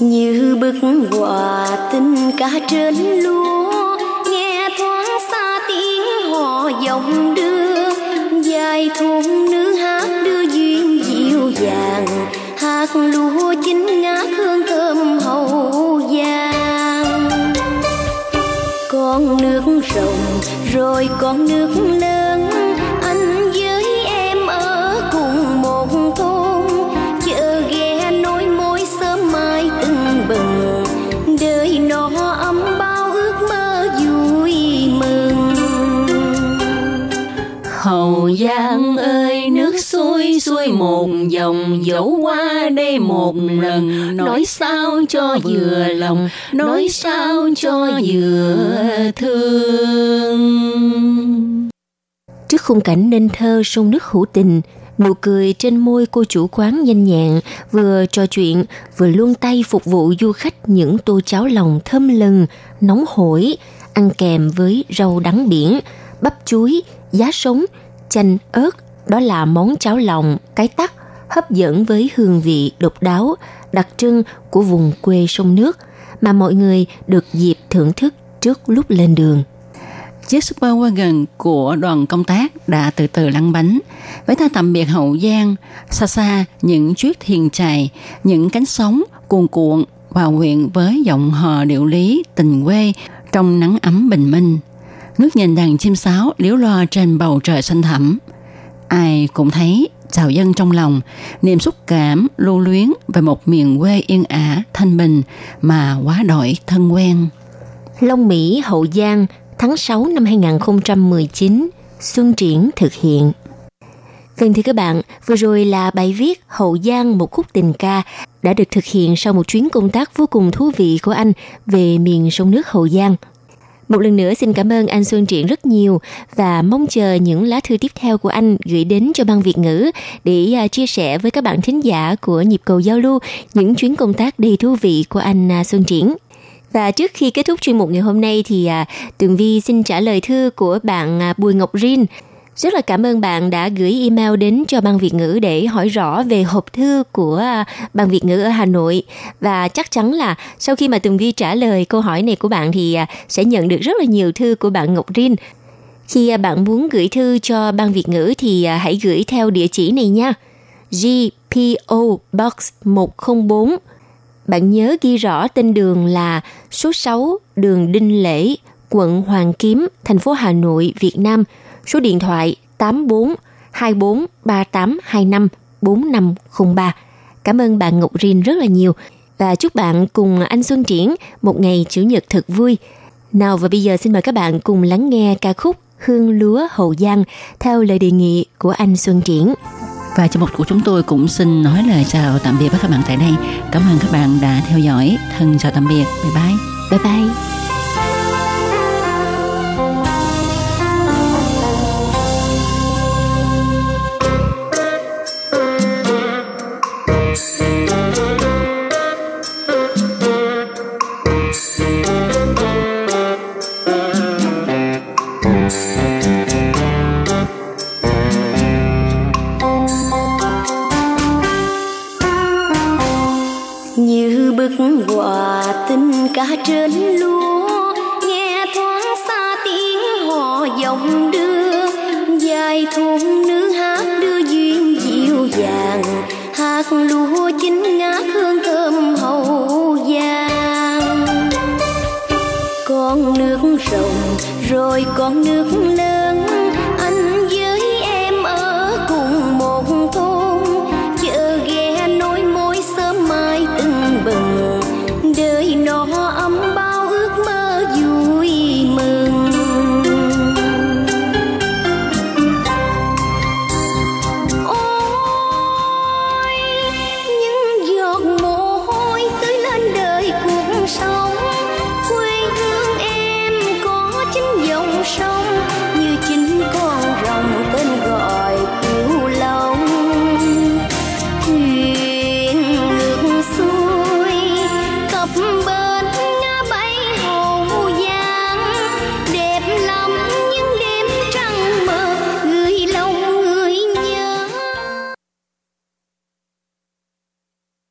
như bức quả tình ca trên lúa nghe thoáng xa tiếng hò dòng đưa gái thôn nữ hát đưa duyên dịu dàng, hát lúa chín ngát hương thơm hậu giang. Con nước rồng, rồi con nước lớn Giang ơi nước xuôi xuôi một dòng dẫu qua đây một lần. Nói sao cho vừa lòng nói sao cho vừa thương. Trước khung cảnh nên thơ sông nước hữu tình, nụ cười trên môi cô chủ quán nhanh nhẹn, vừa trò chuyện, vừa luôn tay phục vụ du khách những tô cháo lòng thơm lừng, nóng hổi, ăn kèm với rau đắng biển, bắp chuối, giá sống, chanh ớt. Đó là món cháo lòng, cái tắc, hấp dẫn với hương vị độc đáo, đặc trưng của vùng quê sông nước mà mọi người được dịp thưởng thức trước lúc lên đường chiếc Super Wagon của đoàn công tác đã từ từ lăn bánh. Với ta tạm biệt Hậu Giang, xa xa những chuyết thiền trài, những cánh sóng cuồn cuộn hòa quyện với giọng hò điệu lý tình quê trong nắng ấm bình minh. Ngước nhìn đàn chim sáo liếu lo trên bầu trời xanh thẳm. Ai cũng thấy chào dân trong lòng, niềm xúc cảm, lưu luyến về một miền quê yên ả, thanh bình mà quá đổi thân quen. Long Mỹ, Hậu Giang tháng 6 năm 2019, Xuân Triển thực hiện. Vâng thưa các bạn, vừa rồi là bài viết Hậu Giang một khúc tình ca đã được thực hiện sau một chuyến công tác vô cùng thú vị của anh về miền sông nước Hậu Giang. Một lần nữa xin cảm ơn anh Xuân Triển rất nhiều và mong chờ những lá thư tiếp theo của anh gửi đến cho ban Việt ngữ để à, chia sẻ với các bạn thính giả của nhịp cầu giao lưu những chuyến công tác đầy thú vị của anh à, Xuân Triển. Và trước khi kết thúc chuyên mục ngày hôm nay thì à, Tường Vi xin trả lời thư của bạn Bùi Ngọc Rin. Rất là cảm ơn bạn đã gửi email đến cho ban Việt ngữ để hỏi rõ về hộp thư của ban Việt ngữ ở Hà Nội và chắc chắn là sau khi mà Tường Vi trả lời câu hỏi này của bạn thì à, sẽ nhận được rất là nhiều thư của bạn Ngọc Rin. Khi à, bạn muốn gửi thư cho ban Việt ngữ thì à, hãy gửi theo địa chỉ này nha. GPO Box 104 bạn nhớ ghi rõ tên đường là số 6 đường Đinh Lễ, quận Hoàng Kiếm, thành phố Hà Nội, Việt Nam. Số điện thoại 84 24 3825 4503. Cảm ơn bạn Ngọc Rin rất là nhiều và chúc bạn cùng anh Xuân Triển một ngày Chủ nhật thật vui. Nào và bây giờ xin mời các bạn cùng lắng nghe ca khúc Hương Lúa Hậu Giang theo lời đề nghị của anh Xuân Triển. Và chương mục của chúng tôi cũng xin nói lời chào tạm biệt với các bạn tại đây. Cảm ơn các bạn đã theo dõi. Thân chào tạm biệt. Bye bye. Bye bye.